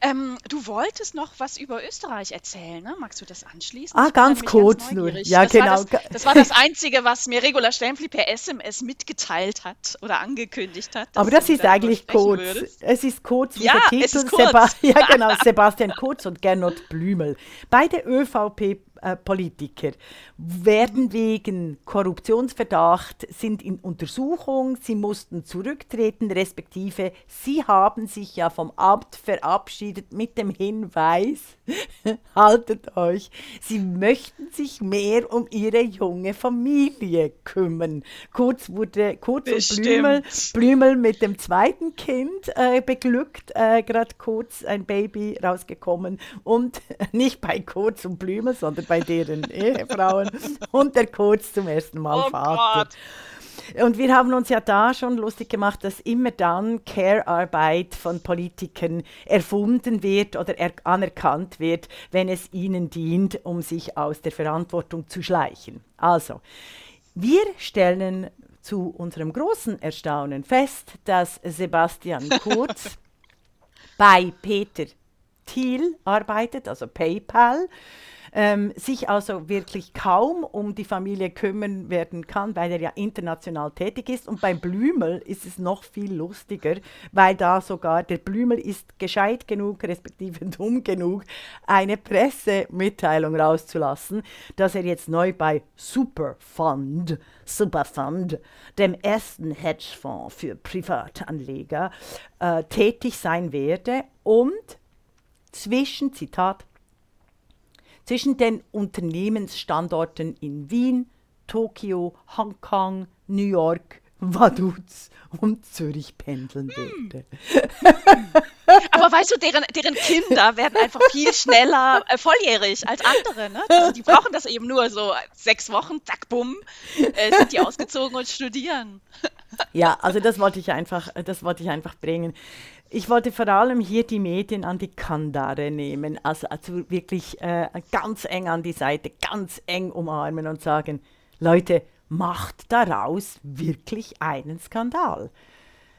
Speaker 3: Ähm, du wolltest noch was über Österreich erzählen, ne? Magst du das anschließen?
Speaker 2: Ah, ganz kurz ganz nur. Ja,
Speaker 3: das genau. War das, das, war das Einzige, was mir Regula Stempfli per SMS mitgeteilt hat oder angekündigt hat.
Speaker 2: Aber das ist eigentlich kurz. Es ist kurz wie ja, der Titel. Seba ja, genau. Sebastian Kurz und Gernot Blümel. Beide ÖVP äh, Politiker werden wegen Korruptionsverdacht, sind in Untersuchung, sie mussten zurücktreten, respektive sie haben sich ja vom Amt verabschiedet mit dem Hinweis, haltet euch, sie möchten sich mehr um ihre junge Familie kümmern. Kurz wurde Kurz und Blümel, Blümel mit dem zweiten Kind äh, beglückt, äh, gerade kurz ein Baby rausgekommen und nicht bei Kurz und Blümel, sondern bei deren Ehefrauen und der Kurz zum ersten Mal oh Vater. Gott. Und wir haben uns ja da schon lustig gemacht, dass immer dann Care-Arbeit von Politikern erfunden wird oder er anerkannt wird, wenn es ihnen dient, um sich aus der Verantwortung zu schleichen. Also, wir stellen zu unserem großen Erstaunen fest, dass Sebastian Kurz bei Peter Thiel arbeitet, also PayPal ähm, sich also wirklich kaum um die Familie kümmern werden kann, weil er ja international tätig ist. Und beim Blümel ist es noch viel lustiger, weil da sogar der Blümel ist gescheit genug, respektive dumm genug, eine Pressemitteilung rauszulassen, dass er jetzt neu bei Superfund, Superfund, dem ersten Hedgefonds für Privatanleger, äh, tätig sein werde und zwischen, Zitat, zwischen den Unternehmensstandorten in Wien, Tokio, Hongkong, New York, Vaduz und Zürich pendeln hm. werde.
Speaker 3: Aber weißt du, deren, deren Kinder werden einfach viel schneller äh, volljährig als andere. Ne? Also die brauchen das eben nur so sechs Wochen, zack, bumm, äh, sind die ausgezogen und studieren.
Speaker 2: Ja, also das wollte ich einfach, das wollte ich einfach bringen. Ich wollte vor allem hier die Medien an die Kandare nehmen, also, also wirklich äh, ganz eng an die Seite, ganz eng umarmen und sagen, Leute, macht daraus wirklich einen Skandal.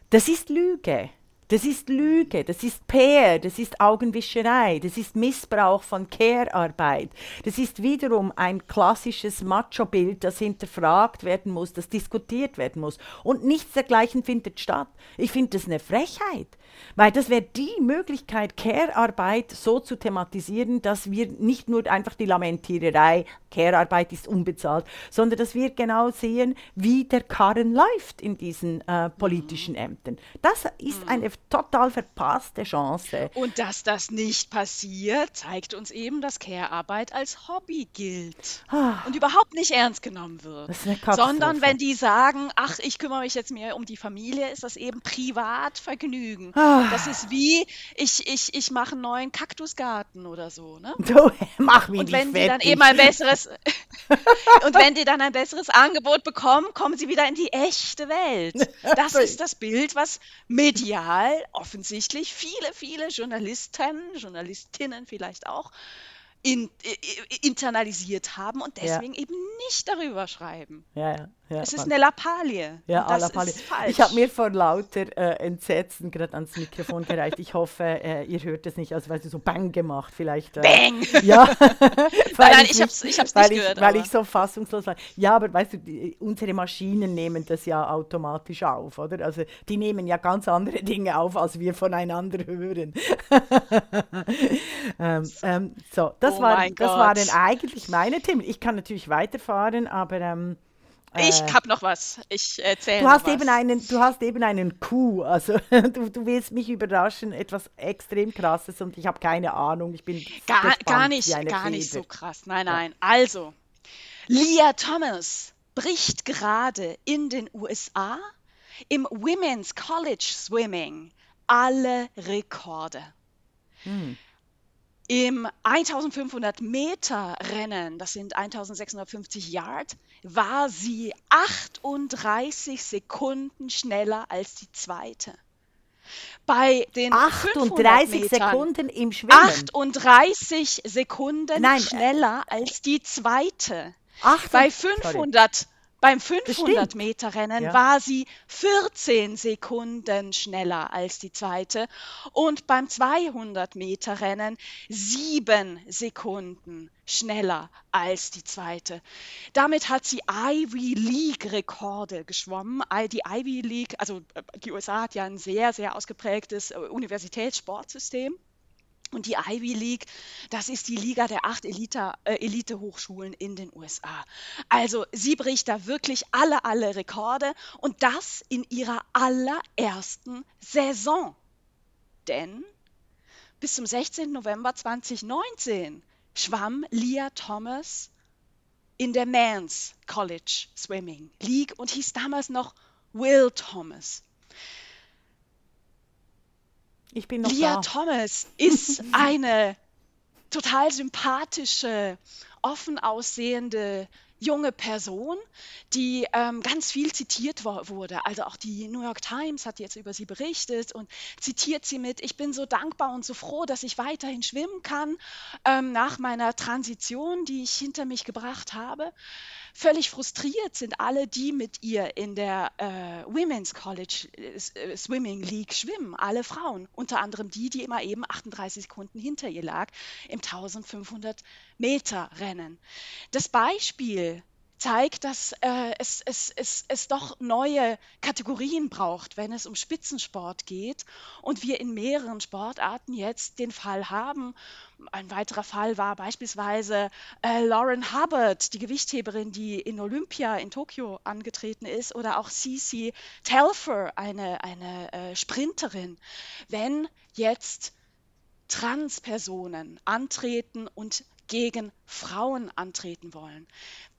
Speaker 2: Das ist Lüge. Das ist Lüge, das ist PR, das ist Augenwischerei, das ist Missbrauch von Care-Arbeit. Das ist wiederum ein klassisches Macho-Bild, das hinterfragt werden muss, das diskutiert werden muss. Und nichts dergleichen findet statt. Ich finde das eine Frechheit. Weil das wäre die Möglichkeit, Care-Arbeit so zu thematisieren, dass wir nicht nur einfach die Lamentiererei, Care-Arbeit ist unbezahlt, sondern dass wir genau sehen, wie der Karren läuft in diesen äh, politischen mhm. Ämtern. Das ist mhm. eine total verpasste Chance.
Speaker 3: Und dass das nicht passiert, zeigt uns eben, dass Care-Arbeit als Hobby gilt ah. und überhaupt nicht ernst genommen wird. Sondern wenn die sagen, ach, ich kümmere mich jetzt mehr um die Familie, ist das eben Privatvergnügen. Ah. Das ist wie, ich, ich, ich mache einen neuen Kaktusgarten oder so. Ne?
Speaker 2: Du, mach mich
Speaker 3: Und wenn die dann eben ein besseres und wenn die dann ein besseres Angebot bekommen, kommen sie wieder in die echte Welt. Das ist das Bild, was medial offensichtlich viele, viele Journalisten, Journalistinnen vielleicht auch in, internalisiert haben und deswegen ja. eben nicht darüber schreiben.
Speaker 2: Ja, ja. Ja,
Speaker 3: es ist eine Lappalie.
Speaker 2: Ja, das Lappalie. ist falsch. Ich habe mir vor lauter äh, Entsetzen gerade ans Mikrofon gereicht. Ich hoffe, äh, ihr hört es nicht, also weil du so Bang gemacht vielleicht.
Speaker 3: Äh, Bang!
Speaker 2: Ja.
Speaker 3: nein, nein, ich habe es ich nicht
Speaker 2: weil
Speaker 3: gehört.
Speaker 2: Ich, weil ich so fassungslos war. Ja, aber weißt du, die, unsere Maschinen nehmen das ja automatisch auf, oder? Also die nehmen ja ganz andere Dinge auf, als wir voneinander hören. ähm, ähm, so, das, oh war, das waren eigentlich meine Themen. Ich kann natürlich weiterfahren, aber... Ähm,
Speaker 3: ich äh, habe noch was. Ich erzähle.
Speaker 2: Du hast
Speaker 3: was.
Speaker 2: eben einen, du hast eben einen Coup. Also du, du willst mich überraschen, etwas extrem krasses und ich habe keine Ahnung. Ich bin
Speaker 3: gar, gespannt, gar nicht, gar Feder. nicht so krass. Nein, nein. Also Leah Thomas bricht gerade in den USA im Women's College Swimming alle Rekorde. Hm. Im 1500 Meter Rennen, das sind 1650 Yard, war sie 38 Sekunden schneller als die zweite. Bei den
Speaker 2: 38 Sekunden im Schwimmen.
Speaker 3: 38 Sekunden Nein, schneller als die zweite. 8, Bei 500 sorry. Beim 500-Meter-Rennen ja. war sie 14 Sekunden schneller als die zweite und beim 200-Meter-Rennen sieben Sekunden schneller als die zweite. Damit hat sie Ivy League-Rekorde geschwommen. Die Ivy League, also äh, die USA hat ja ein sehr, sehr ausgeprägtes äh, Universitätssportsystem. Und die Ivy League, das ist die Liga der acht Elite, äh, Elite-Hochschulen in den USA. Also sie bricht da wirklich alle, alle Rekorde und das in ihrer allerersten Saison. Denn bis zum 16. November 2019 schwamm Leah Thomas in der Men's College Swimming League und hieß damals noch Will Thomas.
Speaker 2: Ich bin noch
Speaker 3: Lia
Speaker 2: da.
Speaker 3: Thomas ist eine total sympathische, offen aussehende junge Person, die ähm, ganz viel zitiert wurde. Also auch die New York Times hat jetzt über sie berichtet und zitiert sie mit, ich bin so dankbar und so froh, dass ich weiterhin schwimmen kann ähm, nach meiner Transition, die ich hinter mich gebracht habe. Völlig frustriert sind alle, die mit ihr in der äh, Women's College äh, Swimming League schwimmen, alle Frauen, unter anderem die, die immer eben 38 Sekunden hinter ihr lag im 1500 Meter Rennen. Das Beispiel zeigt, dass äh, es, es, es, es doch neue Kategorien braucht, wenn es um Spitzensport geht und wir in mehreren Sportarten jetzt den Fall haben. Ein weiterer Fall war beispielsweise äh, Lauren Hubbard, die Gewichtheberin, die in Olympia in Tokio angetreten ist, oder auch Cece Telfer, eine, eine äh, Sprinterin. Wenn jetzt Transpersonen antreten und gegen Frauen antreten wollen.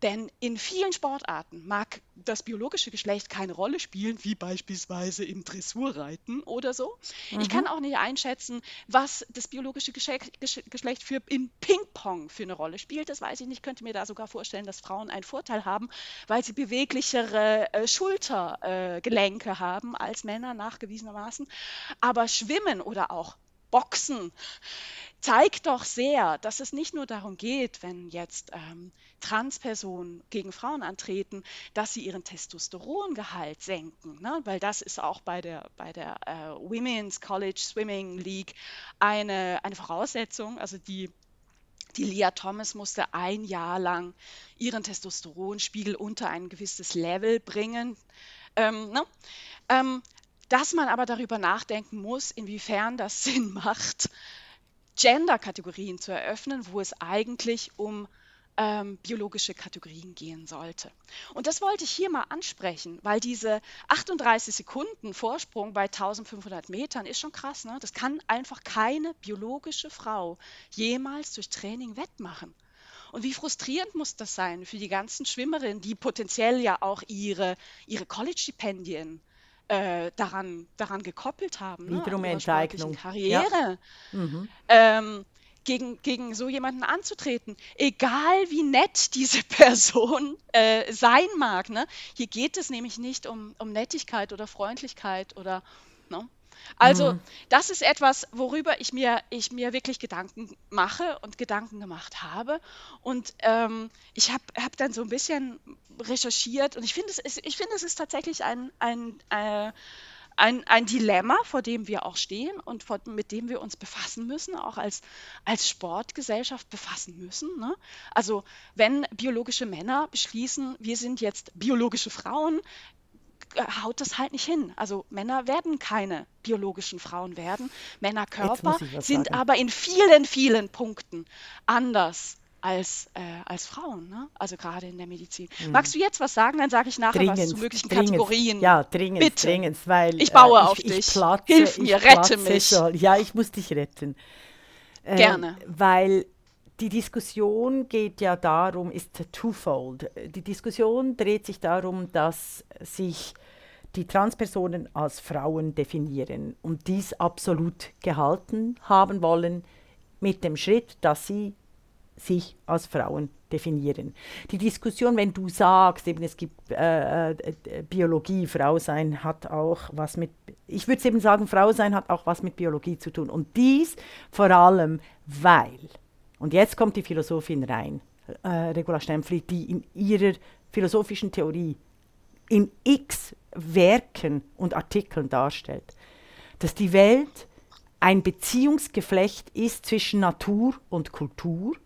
Speaker 3: Denn in vielen Sportarten mag das biologische Geschlecht keine Rolle spielen, wie beispielsweise im Dressurreiten oder so. Mhm. Ich kann auch nicht einschätzen, was das biologische Geschlecht für im Ping-Pong für eine Rolle spielt. Das weiß ich nicht. Ich könnte mir da sogar vorstellen, dass Frauen einen Vorteil haben, weil sie beweglichere äh, Schultergelenke äh, haben als Männer nachgewiesenermaßen. Aber Schwimmen oder auch Boxen zeigt doch sehr, dass es nicht nur darum geht, wenn jetzt ähm, Transpersonen gegen Frauen antreten, dass sie ihren Testosterongehalt senken, ne? weil das ist auch bei der, bei der äh, Women's College Swimming League eine, eine Voraussetzung. Also die die Leah Thomas musste ein Jahr lang ihren Testosteronspiegel unter ein gewisses Level bringen. Ähm, ne? ähm, dass man aber darüber nachdenken muss, inwiefern das Sinn macht, Gender-Kategorien zu eröffnen, wo es eigentlich um ähm, biologische Kategorien gehen sollte. Und das wollte ich hier mal ansprechen, weil diese 38 Sekunden Vorsprung bei 1500 Metern ist schon krass. Ne? Das kann einfach keine biologische Frau jemals durch Training wettmachen. Und wie frustrierend muss das sein für die ganzen Schwimmerinnen, die potenziell ja auch ihre, ihre College-Stipendien äh, daran, daran gekoppelt haben.
Speaker 2: Ne? Wiederum ne? Enteignung.
Speaker 3: Karriere. Ja. Mhm. Ähm, gegen, gegen so jemanden anzutreten, egal wie nett diese Person äh, sein mag. Ne? Hier geht es nämlich nicht um, um Nettigkeit oder Freundlichkeit oder? Also, mhm. das ist etwas, worüber ich mir, ich mir wirklich Gedanken mache und Gedanken gemacht habe. Und ähm, ich habe hab dann so ein bisschen recherchiert und ich finde, es, ich finde, es ist tatsächlich ein, ein, äh, ein, ein Dilemma, vor dem wir auch stehen und vor, mit dem wir uns befassen müssen, auch als, als Sportgesellschaft befassen müssen. Ne? Also wenn biologische Männer beschließen, wir sind jetzt biologische Frauen, haut das halt nicht hin. Also Männer werden keine biologischen Frauen werden. Männerkörper sind sagen. aber in vielen, vielen Punkten anders als, äh, als Frauen, ne? also gerade in der Medizin. Mhm. Magst du jetzt was sagen? Dann sage ich nachher dringend, was zu möglichen dringend, Kategorien.
Speaker 2: Ja, dringend, Bitte. dringend, weil
Speaker 3: ich baue äh, auf
Speaker 2: ich,
Speaker 3: dich.
Speaker 2: Ich platze,
Speaker 3: Hilf mir, rette mich.
Speaker 2: Schon. Ja, ich muss dich retten.
Speaker 3: Äh, Gerne.
Speaker 2: Weil die Diskussion geht ja darum, ist twofold. Die Diskussion dreht sich darum, dass sich die Transpersonen als Frauen definieren und dies absolut gehalten haben wollen mit dem Schritt, dass sie sich als Frauen definieren. Die Diskussion, wenn du sagst, eben es gibt äh, äh, Biologie, Frau sein hat auch was mit, ich würde eben sagen, Frau sein hat auch was mit Biologie zu tun. Und dies vor allem, weil, und jetzt kommt die Philosophin rein, äh, Regula Stempfli, die in ihrer philosophischen Theorie in x Werken und Artikeln darstellt, dass die Welt ein Beziehungsgeflecht ist zwischen Natur und Kultur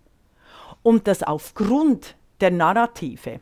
Speaker 2: und dass aufgrund der Narrative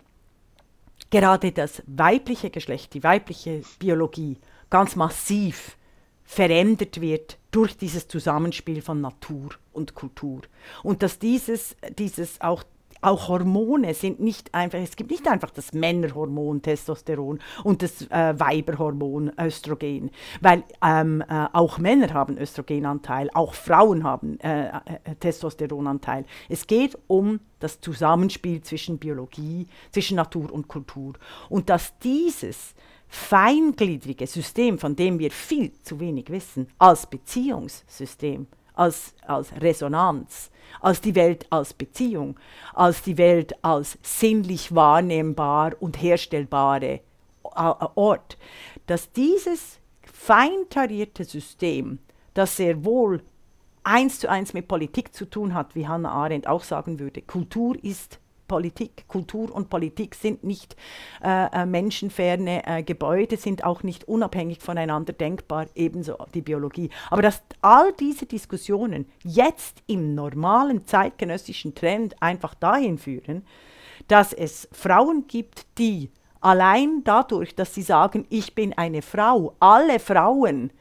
Speaker 2: gerade das weibliche Geschlecht, die weibliche Biologie ganz massiv verändert wird durch dieses Zusammenspiel von Natur und Kultur. Und dass dieses, dieses auch auch Hormone sind nicht einfach, es gibt nicht einfach das Männerhormon Testosteron und das äh, Weiberhormon Östrogen, weil ähm, äh, auch Männer haben Östrogenanteil, auch Frauen haben äh, äh, Testosteronanteil. Es geht um das Zusammenspiel zwischen Biologie, zwischen Natur und Kultur und dass dieses feingliedrige System, von dem wir viel zu wenig wissen, als Beziehungssystem, als, als Resonanz, als die Welt als Beziehung, als die Welt als sinnlich wahrnehmbar und herstellbare Ort, dass dieses feintarierte System, das sehr wohl eins zu eins mit Politik zu tun hat, wie Hannah Arendt auch sagen würde, Kultur ist Politik, Kultur und Politik sind nicht äh, äh, menschenferne äh, Gebäude, sind auch nicht unabhängig voneinander denkbar, ebenso die Biologie. Aber dass all diese Diskussionen jetzt im normalen zeitgenössischen Trend einfach dahin führen, dass es Frauen gibt, die allein dadurch, dass sie sagen, ich bin eine Frau, alle Frauen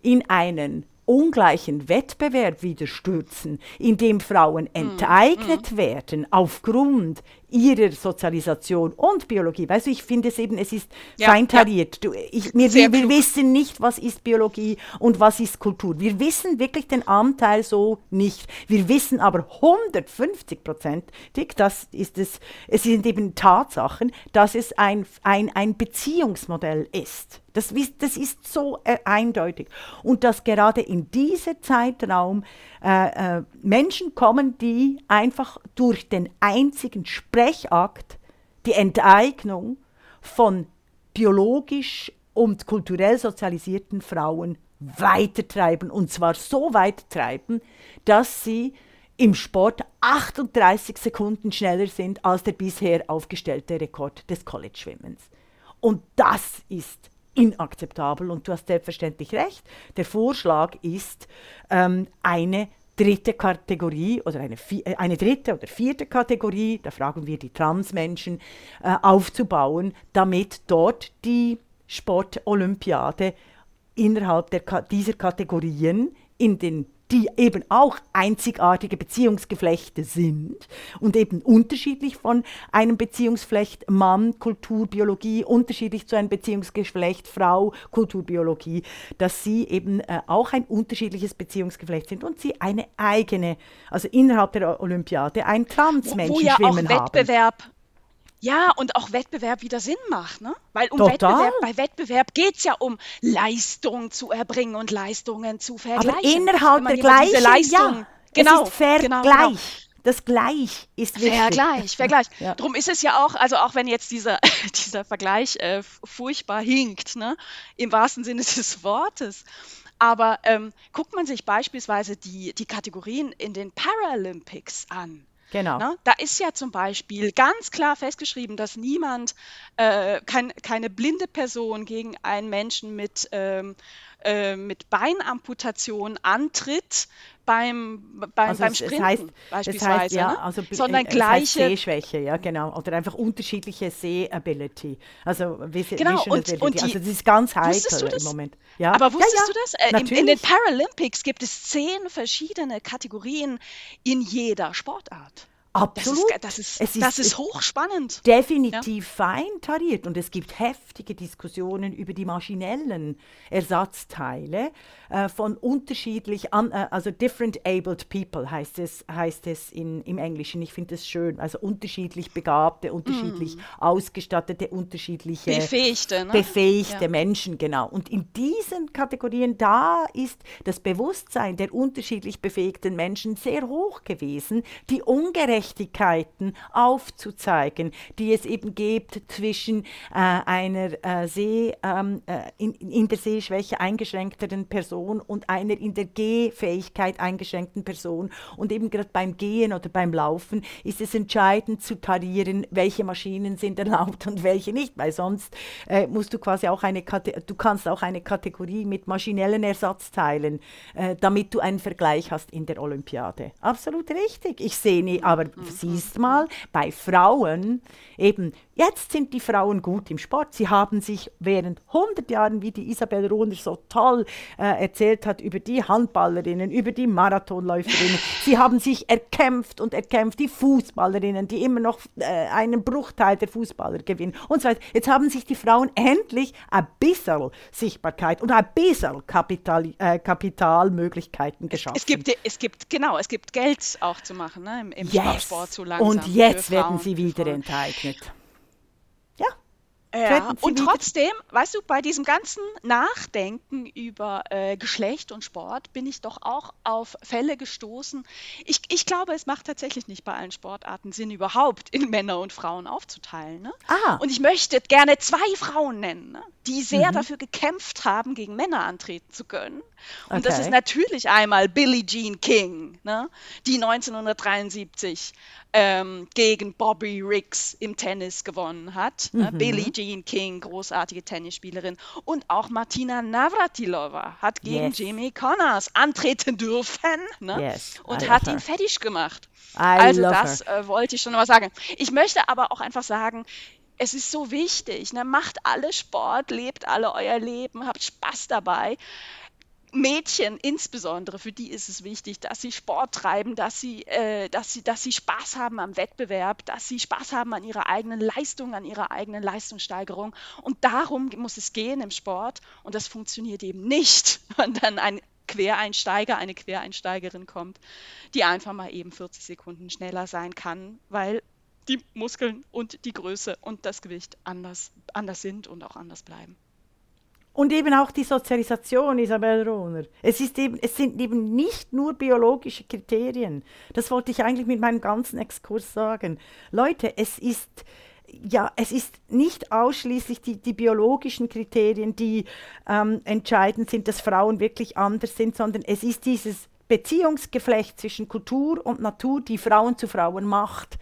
Speaker 2: in einen ungleichen Wettbewerb wieder stürzen, in dem Frauen hm, enteignet mm, werden aufgrund ihrer Sozialisation und Biologie. Weißt du, ich finde es eben, es ist ja, feintariert. Ja. Du, ich, wir, wir, wir wissen nicht, was ist Biologie und was ist Kultur. Wir wissen wirklich den Anteil so nicht. Wir wissen aber 150 Prozent, das ist es, es sind eben Tatsachen, dass es ein, ein, ein Beziehungsmodell ist. Das, das ist so äh, eindeutig. Und dass gerade in diesem Zeitraum äh, äh, Menschen kommen, die einfach durch den einzigen Sprechakt die Enteignung von biologisch und kulturell sozialisierten Frauen weitertreiben. Und zwar so weit treiben, dass sie im Sport 38 Sekunden schneller sind als der bisher aufgestellte Rekord des College-Schwimmens. Und das ist inakzeptabel. Und du hast selbstverständlich recht. Der Vorschlag ist ähm, eine dritte Kategorie oder eine, äh, eine dritte oder vierte Kategorie, da fragen wir die Transmenschen, äh, aufzubauen, damit dort die Sportolympiade innerhalb der, dieser Kategorien in den die eben auch einzigartige Beziehungsgeflechte sind und eben unterschiedlich von einem Beziehungsgeflecht Mann, Kulturbiologie, unterschiedlich zu einem Beziehungsgeflecht Frau, Kulturbiologie, dass sie eben äh, auch ein unterschiedliches Beziehungsgeflecht sind und sie eine eigene, also innerhalb der Olympiade ein Transmenschenschwimmen
Speaker 3: ja haben. Wettbewerb ja, und auch Wettbewerb wieder Sinn macht, ne? Weil um Wettbewerb, bei Wettbewerb geht es ja um Leistung zu erbringen und Leistungen zu vergleichen.
Speaker 2: Aber innerhalb der gleichen, Leistung, ja, genau, es ist Vergleich. Genau, genau. Das Gleich ist wichtig.
Speaker 3: Vergleich, Vergleich. Ja. Drum ist es ja auch, also auch wenn jetzt dieser, dieser Vergleich äh, furchtbar hinkt, ne? im wahrsten Sinne des Wortes. Aber ähm, guckt man sich beispielsweise die, die Kategorien in den Paralympics an,
Speaker 2: Genau.
Speaker 3: Ne? Da ist ja zum Beispiel ganz klar festgeschrieben, dass niemand, äh, kein, keine blinde Person gegen einen Menschen mit, ähm, äh, mit Beinamputation antritt beim, beim, also beim Sprinten es heißt, beispielsweise,
Speaker 2: das heißt, ja, ne? also,
Speaker 3: sondern äh, gleiche
Speaker 2: Sehschwäche, ja genau, oder einfach unterschiedliche Sehability, also
Speaker 3: genau, und. Und die,
Speaker 2: also das ist ganz heikel im Moment.
Speaker 3: Ja. Aber wusstest ja, ja, du das? Äh, in, in, den Paralympics gibt es zehn verschiedene Kategorien in jeder Sportart.
Speaker 2: Absolut.
Speaker 3: Das ist, das ist, das ist hochspannend.
Speaker 2: Definitiv ja. fein tariert und es gibt heftige Diskussionen über die maschinellen Ersatzteile äh, von unterschiedlich, an, äh, also different abled people heißt es, heißt es in, im Englischen. Ich finde das schön. Also unterschiedlich begabte, unterschiedlich mm. ausgestattete, unterschiedliche
Speaker 3: befähigte, ne?
Speaker 2: befähigte ja. Menschen, genau. Und in diesen Kategorien, da ist das Bewusstsein der unterschiedlich befähigten Menschen sehr hoch gewesen, die Ungerechtigkeiten aufzuzeigen, die es eben gibt zwischen äh, einer äh, Seh, ähm, äh, in, in der Sehschwäche eingeschränkteren Person und einer in der Gehfähigkeit eingeschränkten Person. Und eben gerade beim Gehen oder beim Laufen ist es entscheidend zu tarieren, welche Maschinen sind erlaubt und welche nicht, weil sonst äh, musst du quasi auch eine Kate du kannst auch eine Kategorie mit maschinellen Ersatzteilen, äh, damit du einen Vergleich hast in der Olympiade. Absolut richtig. Ich sehe nicht, aber mhm. siehst mal, bei Frauen eben Jetzt sind die Frauen gut im Sport. Sie haben sich während 100 Jahren, wie die Isabel Rohner so toll äh, erzählt hat, über die Handballerinnen, über die Marathonläuferinnen, sie haben sich erkämpft und erkämpft, die Fußballerinnen, die immer noch äh, einen Bruchteil der Fußballer gewinnen und so weiter. Jetzt haben sich die Frauen endlich ein bisschen Sichtbarkeit und ein bisschen Kapital, äh, Kapitalmöglichkeiten geschaffen.
Speaker 3: Es, gibt, es gibt, genau, es gibt Geld auch zu machen ne, im, im
Speaker 2: yes.
Speaker 3: Sport so langsam.
Speaker 2: Und jetzt werden sie wieder enteignet.
Speaker 3: Ja, und trotzdem, weißt du, bei diesem ganzen Nachdenken über äh, Geschlecht und Sport bin ich doch auch auf Fälle gestoßen. Ich, ich glaube, es macht tatsächlich nicht bei allen Sportarten Sinn, überhaupt in Männer und Frauen aufzuteilen. Ne?
Speaker 2: Ah.
Speaker 3: Und ich möchte gerne zwei Frauen nennen, ne? Die sehr mhm. dafür gekämpft haben, gegen Männer antreten zu können. Und okay. das ist natürlich einmal Billie Jean King, ne? die 1973 ähm, gegen Bobby Riggs im Tennis gewonnen hat. Ne? Mhm. Ne? Billie Jean King, großartige Tennisspielerin. Und auch Martina Navratilova hat gegen yes. Jamie Connors antreten dürfen ne? yes. und hat ihn fertig gemacht. I also das äh, wollte ich schon mal sagen. Ich möchte aber auch einfach sagen, es ist so wichtig. Ne? Macht alle Sport, lebt alle euer Leben, habt Spaß dabei. Mädchen insbesondere, für die ist es wichtig, dass sie Sport treiben, dass sie, äh, dass sie, dass sie Spaß haben am Wettbewerb, dass sie Spaß haben an ihrer eigenen Leistung, an ihrer eigenen Leistungssteigerung. Und darum muss es gehen im Sport. Und das funktioniert eben nicht, wenn dann ein Quereinsteiger, eine Quereinsteigerin kommt, die einfach mal eben 40 Sekunden schneller sein kann, weil die Muskeln und die Größe und das Gewicht anders, anders sind und auch anders bleiben.
Speaker 2: Und eben auch die Sozialisation, Isabel Rohner. Es, ist eben, es sind eben nicht nur biologische Kriterien. Das wollte ich eigentlich mit meinem ganzen Exkurs sagen. Leute, es ist, ja, es ist nicht ausschließlich die, die biologischen Kriterien, die ähm, entscheidend sind, dass Frauen wirklich anders sind, sondern es ist dieses Beziehungsgeflecht zwischen Kultur und Natur, die Frauen zu Frauen macht.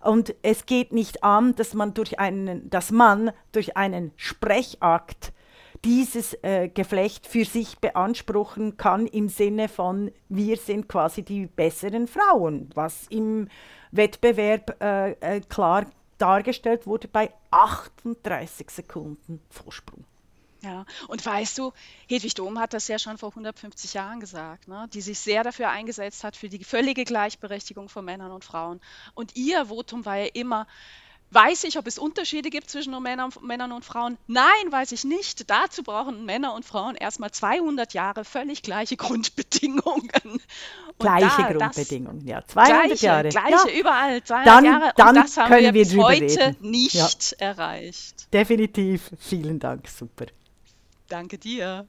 Speaker 2: Und es geht nicht an, dass man durch einen, dass man durch einen Sprechakt dieses äh, Geflecht für sich beanspruchen kann im Sinne von, wir sind quasi die besseren Frauen, was im Wettbewerb äh, äh, klar dargestellt wurde bei 38 Sekunden Vorsprung.
Speaker 3: Ja, und weißt du, Hedwig Dom hat das ja schon vor 150 Jahren gesagt, ne? die sich sehr dafür eingesetzt hat, für die völlige Gleichberechtigung von Männern und Frauen. Und ihr Votum war ja immer, Weiß ich, ob es Unterschiede gibt zwischen Männern und Frauen? Nein, weiß ich nicht. Dazu brauchen Männer und Frauen erstmal 200 Jahre völlig gleiche Grundbedingungen. Und
Speaker 2: gleiche da, Grundbedingungen, ja. 200
Speaker 3: gleiche,
Speaker 2: Jahre.
Speaker 3: Gleiche, ja. überall. 200
Speaker 2: dann,
Speaker 3: Jahre.
Speaker 2: Dann
Speaker 3: und das haben
Speaker 2: können
Speaker 3: wir,
Speaker 2: wir
Speaker 3: heute
Speaker 2: reden.
Speaker 3: nicht
Speaker 2: ja.
Speaker 3: erreicht.
Speaker 2: Definitiv. Vielen Dank. Super.
Speaker 3: Danke dir.